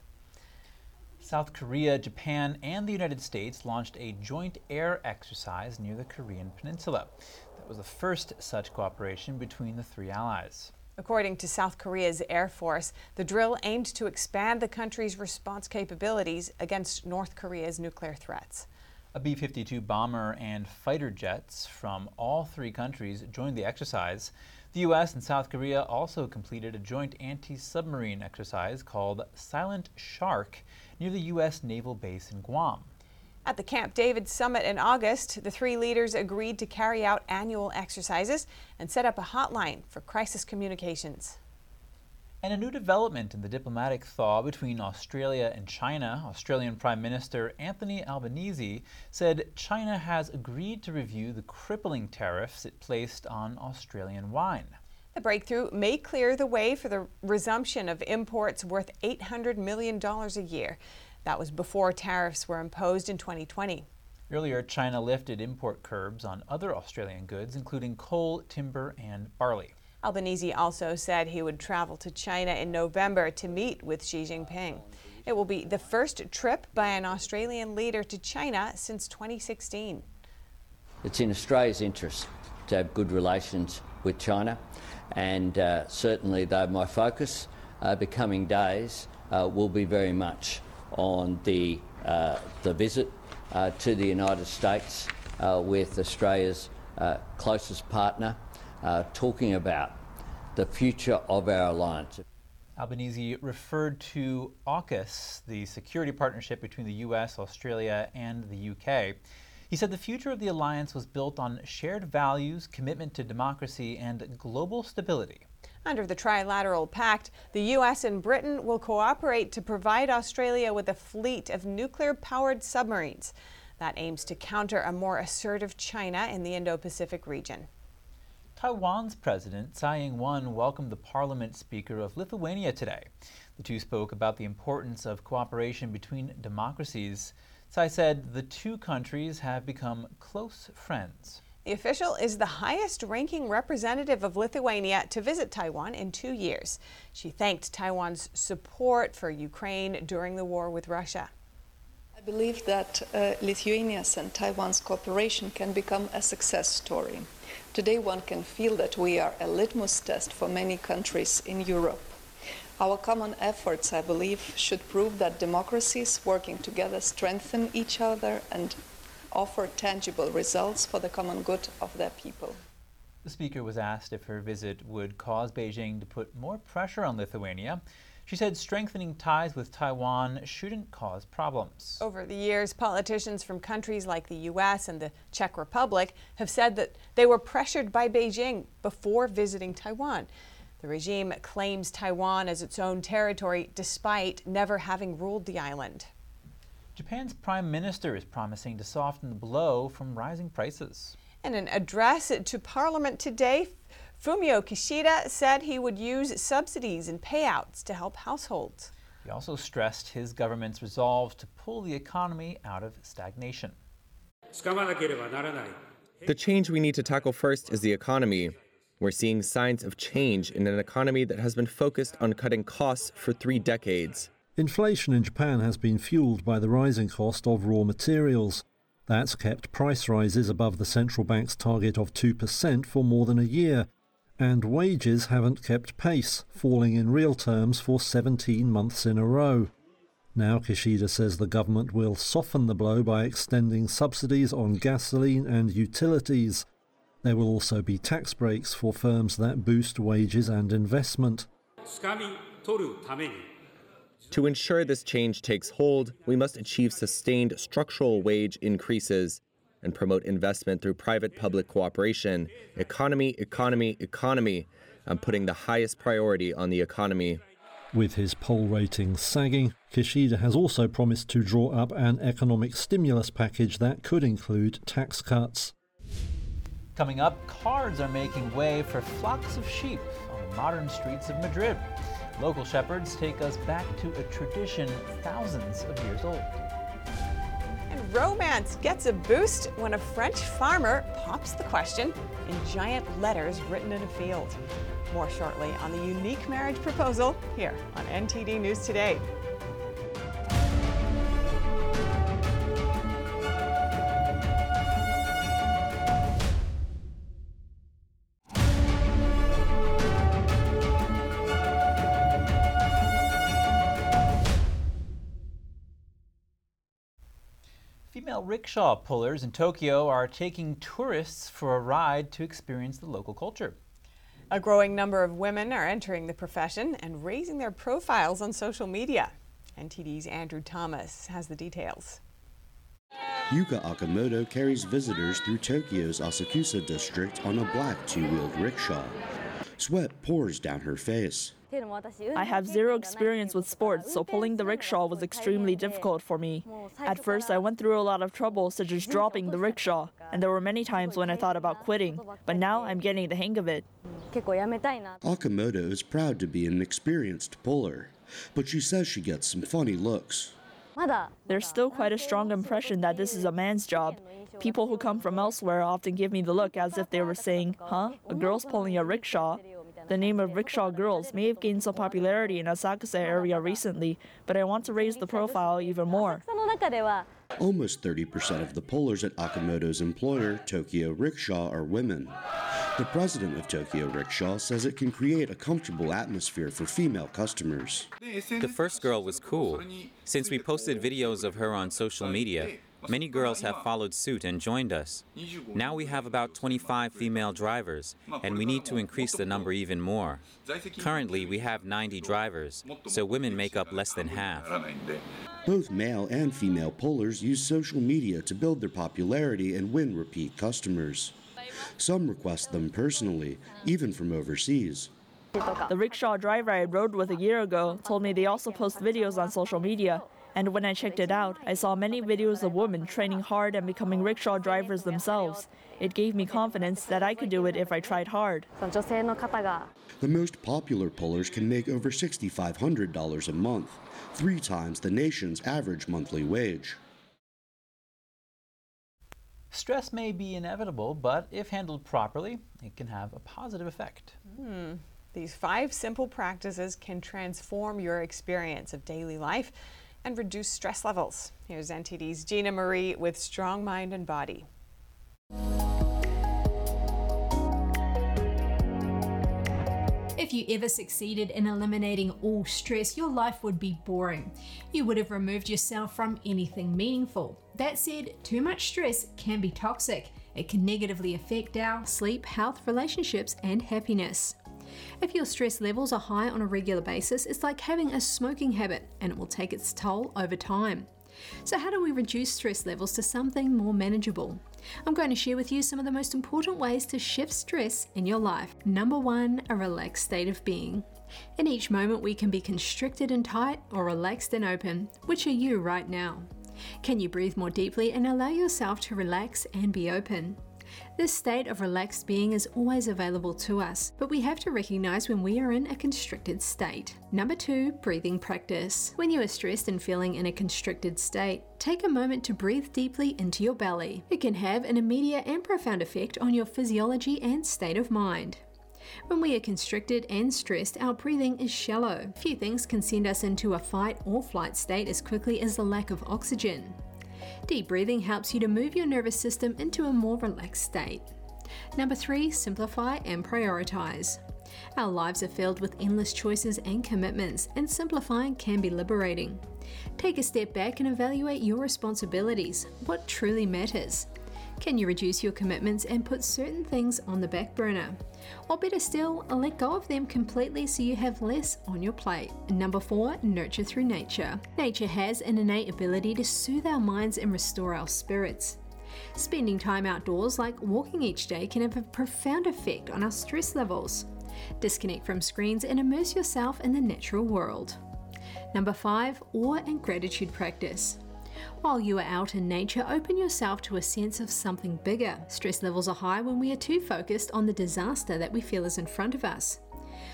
South Korea, Japan, and the United States launched a joint air exercise near the Korean Peninsula. That was the first such cooperation between the three allies. According to South Korea's Air Force, the drill aimed to expand the country's response capabilities against North Korea's nuclear threats. A B 52 bomber and fighter jets from all three countries joined the exercise. The U.S. and South Korea also completed a joint anti submarine exercise called Silent Shark near the U.S. naval base in Guam. At the Camp David summit in August, the three leaders agreed to carry out annual exercises and set up a hotline for crisis communications. And a new development in the diplomatic thaw between Australia and China. Australian Prime Minister Anthony Albanese said China has agreed to review the crippling tariffs it placed on Australian wine. The breakthrough may clear the way for the resumption of imports worth $800 million a year. That was before tariffs were imposed in 2020. Earlier, China lifted import curbs on other Australian goods, including coal, timber, and barley. Albanese also said he would travel to China in November to meet with Xi Jinping. It will be the first trip by an Australian leader to China since 2016. It's in Australia's interest to have good relations with China, and uh, certainly, though my focus uh, the coming days uh, will be very much on the, uh, the visit uh, to the United States uh, with Australia's closest partner, talking about the future of our alliance. Albanese referred to AUKUS, the security partnership between the US, Australia, and the UK. He said the future of the alliance was built on shared values, commitment to democracy, and global stability. Under the Trilateral Pact, the U.S. and Britain will cooperate to provide Australia with a fleet of nuclear powered submarines that aims to counter a more assertive China in the Indo Pacific region. Taiwan's President Tsai Ing wen welcomed the Parliament Speaker of Lithuania today. The two spoke about the importance of cooperation between democracies. Tsai said the two countries have become close friends. The official is the highest ranking representative of Lithuania to visit Taiwan in two years. She thanked Taiwan's support for Ukraine during the war with Russia. I believe that uh, Lithuania's and Taiwan's cooperation can become a success story. Today, one can feel that we are a litmus test for many countries in Europe. Our common efforts, I believe, should prove that democracies working together strengthen each other and offer tangible results for the common good of their people. The speaker was asked if her visit would cause Beijing to put more pressure on Lithuania. She said strengthening ties with Taiwan shouldn't cause problems. Over the years, politicians from countries like the U.S. and the Czech Republic have said that they were pressured by Beijing before visiting Taiwan. The regime claims Taiwan as its own territory despite never having ruled the island. Japan's prime minister is promising to soften the blow from rising prices. In an address to Parliament today, Fumio Kishida said he would use subsidies and payouts to help households. He also stressed his government's resolve to pull the economy out of stagnation. The change we need to tackle first is the economy. We're seeing signs of change in an economy that has been focused on cutting costs for three decades. Inflation in Japan has been fueled by the rising cost of raw materials. That's kept price rises above the central bank's target of 2% for more than a year. And wages haven't kept pace, falling in real terms for 17 months in a row. Now Kishida says the government will soften the blow by extending subsidies on gasoline and utilities. There will also be tax breaks for firms that boost wages and investment. To ensure this change takes hold, we must achieve sustained structural wage increases and promote investment through private public cooperation. Economy, economy, economy. I'm putting the highest priority on the economy. With his poll ratings sagging, Kishida has also promised to draw up an economic stimulus package that could include tax cuts. Coming up, cards are making way for flocks of sheep on the modern streets of Madrid. Local shepherds take us back to a tradition thousands of years old. And romance gets a boost when a French farmer pops the question in giant letters written in a field. More shortly on the unique marriage proposal here on NTD News Today. Rickshaw pullers in Tokyo are taking tourists for a ride to experience the local culture. A growing number of women are entering the profession and raising their profiles on social media. NTD's Andrew Thomas has the details. Yuka Akamoto carries visitors through Tokyo's Asakusa district on a black two-wheeled rickshaw. Sweat pours down her face. I have zero experience with sports, so pulling the rickshaw was extremely difficult for me. At first, I went through a lot of trouble, such as dropping the rickshaw, and there were many times when I thought about quitting, but now I'm getting the hang of it. Akamoto is proud to be an experienced puller, but she says she gets some funny looks. There's still quite a strong impression that this is a man's job. People who come from elsewhere often give me the look as if they were saying, Huh? A girl's pulling a rickshaw? The name of Rickshaw Girls may have gained some popularity in Asakusa area recently, but I want to raise the profile even more. Almost 30% of the pullers at Akamoto's employer, Tokyo Rickshaw, are women. The president of Tokyo Rickshaw says it can create a comfortable atmosphere for female customers. The first girl was cool. Since we posted videos of her on social media, many girls have followed suit and joined us. Now we have about 25 female drivers, and we need to increase the number even more. Currently, we have 90 drivers, so women make up less than half. Both male and female pullers use social media to build their popularity and win repeat customers. Some request them personally, even from overseas. The rickshaw driver I rode with a year ago told me they also post videos on social media. And when I checked it out, I saw many videos of women training hard and becoming rickshaw drivers themselves. It gave me confidence that I could do it if I tried hard. The most popular pullers can make over $6,500 a month, three times the nation's average monthly wage. Stress may be inevitable, but if handled properly, it can have a positive effect. Hmm. These five simple practices can transform your experience of daily life and reduce stress levels. Here's NTD's Gina Marie with Strong Mind and Body. If you ever succeeded in eliminating all stress, your life would be boring. You would have removed yourself from anything meaningful. That said, too much stress can be toxic. It can negatively affect our sleep, health, relationships, and happiness. If your stress levels are high on a regular basis, it's like having a smoking habit and it will take its toll over time. So, how do we reduce stress levels to something more manageable? I'm going to share with you some of the most important ways to shift stress in your life. Number one, a relaxed state of being. In each moment, we can be constricted and tight or relaxed and open. Which are you right now? Can you breathe more deeply and allow yourself to relax and be open? This state of relaxed being is always available to us, but we have to recognize when we are in a constricted state. Number two, breathing practice. When you are stressed and feeling in a constricted state, take a moment to breathe deeply into your belly. It can have an immediate and profound effect on your physiology and state of mind. When we are constricted and stressed, our breathing is shallow. Few things can send us into a fight or flight state as quickly as the lack of oxygen. Deep breathing helps you to move your nervous system into a more relaxed state. Number three, simplify and prioritize. Our lives are filled with endless choices and commitments, and simplifying can be liberating. Take a step back and evaluate your responsibilities. What truly matters? Can you reduce your commitments and put certain things on the back burner? Or better still, let go of them completely so you have less on your plate. Number four, nurture through nature. Nature has an innate ability to soothe our minds and restore our spirits. Spending time outdoors, like walking each day, can have a profound effect on our stress levels. Disconnect from screens and immerse yourself in the natural world. Number five, awe and gratitude practice. While you are out in nature, open yourself to a sense of something bigger. Stress levels are high when we are too focused on the disaster that we feel is in front of us.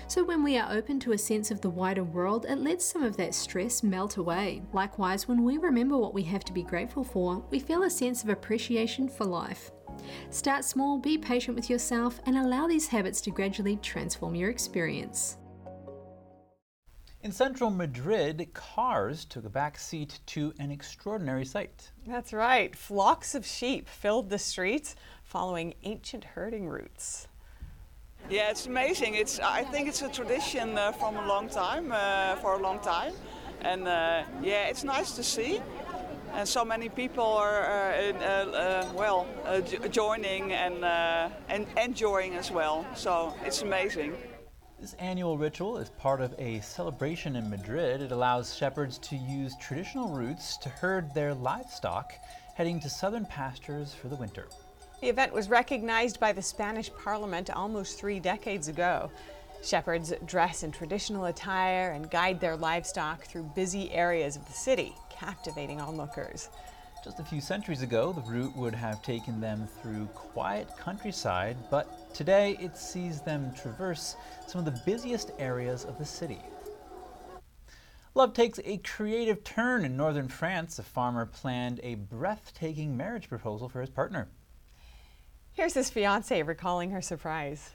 So when we are open to a sense of the wider world, it lets some of that stress melt away. Likewise, when we remember what we have to be grateful for, we feel a sense of appreciation for life. Start small, be patient with yourself, and allow these habits to gradually transform your experience. In central Madrid, cars took a back seat to an extraordinary sight. That's right. Flocks of sheep filled the streets following ancient herding routes. Yeah, it's amazing. It's I think it's a tradition uh, from a long time, uh, for a long time, and uh, yeah, it's nice to see. And so many people are uh, in, uh, uh, well joining and, and enjoying as well. So it's amazing. This annual ritual is part of a celebration in Madrid. It allows shepherds to use traditional routes to herd their livestock, heading to southern pastures for the winter. The event was recognized by the Spanish Parliament almost three decades ago. Shepherds dress in traditional attire and guide their livestock through busy areas of the city, captivating onlookers. Just a few centuries ago, the route would have taken them through quiet countryside, but today it sees them traverse some of the busiest areas of the city. Love takes a creative turn in northern France. A farmer planned a breathtaking marriage proposal for his partner. Here's his fiancée recalling her surprise.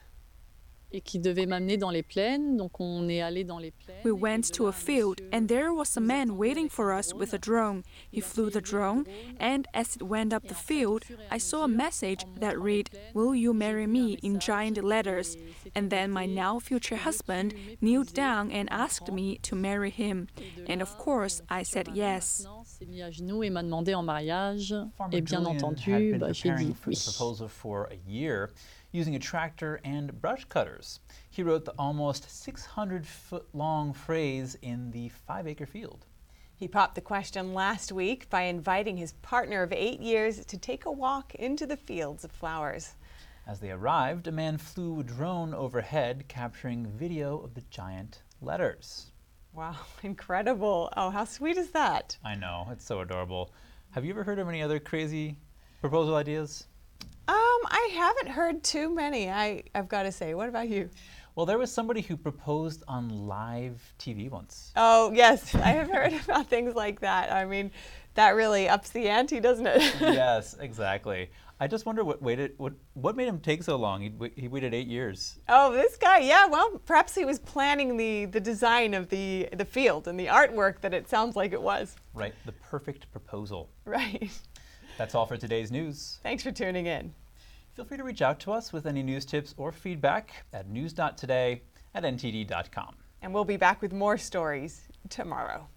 Et qui devait m'amener dans les plaines. Donc on est allé dans les plaines. We went to a field and there was a man waiting for us with a drone. He flew the drone and as it went up the field, I saw a message that read, "Will you marry me?" in giant letters? And then my now future husband kneeled down and asked me to marry him. And of course, I said yes. s'est mis à genoux et m'a demandé en mariage. Et bien entendu, bah, j'ai dit oui. Proposal for a year using a tractor and brush cutters. He wrote the almost 600 foot long phrase in the five acre field. He popped the question last week by inviting his partner of eight years to take a walk into the fields of flowers. As they arrived, a man flew a drone overhead, capturing video of the giant letters. Wow, <laughs> incredible. Oh, how sweet is that? I know, it's so adorable. Have you ever heard of any other crazy proposal ideas? Um, I haven't heard too many, I, I've got to say. What about you? Well, there was somebody who proposed on live TV once. Oh, yes, <laughs> I have heard about things like that. I mean, that really ups the ante, doesn't it? <laughs> yes, exactly. I just wonder what waited what what made him take so long. He he waited eight years. Oh, this guy, yeah. Well, perhaps he was planning the the design of the the field and the artwork that it sounds like it was. Right, the perfect proposal. <laughs> Right. That's all for today's news. Thanks for tuning in. Feel free to reach out to us with any news tips or feedback at news.today at ntd.com. And we'll be back with more stories tomorrow.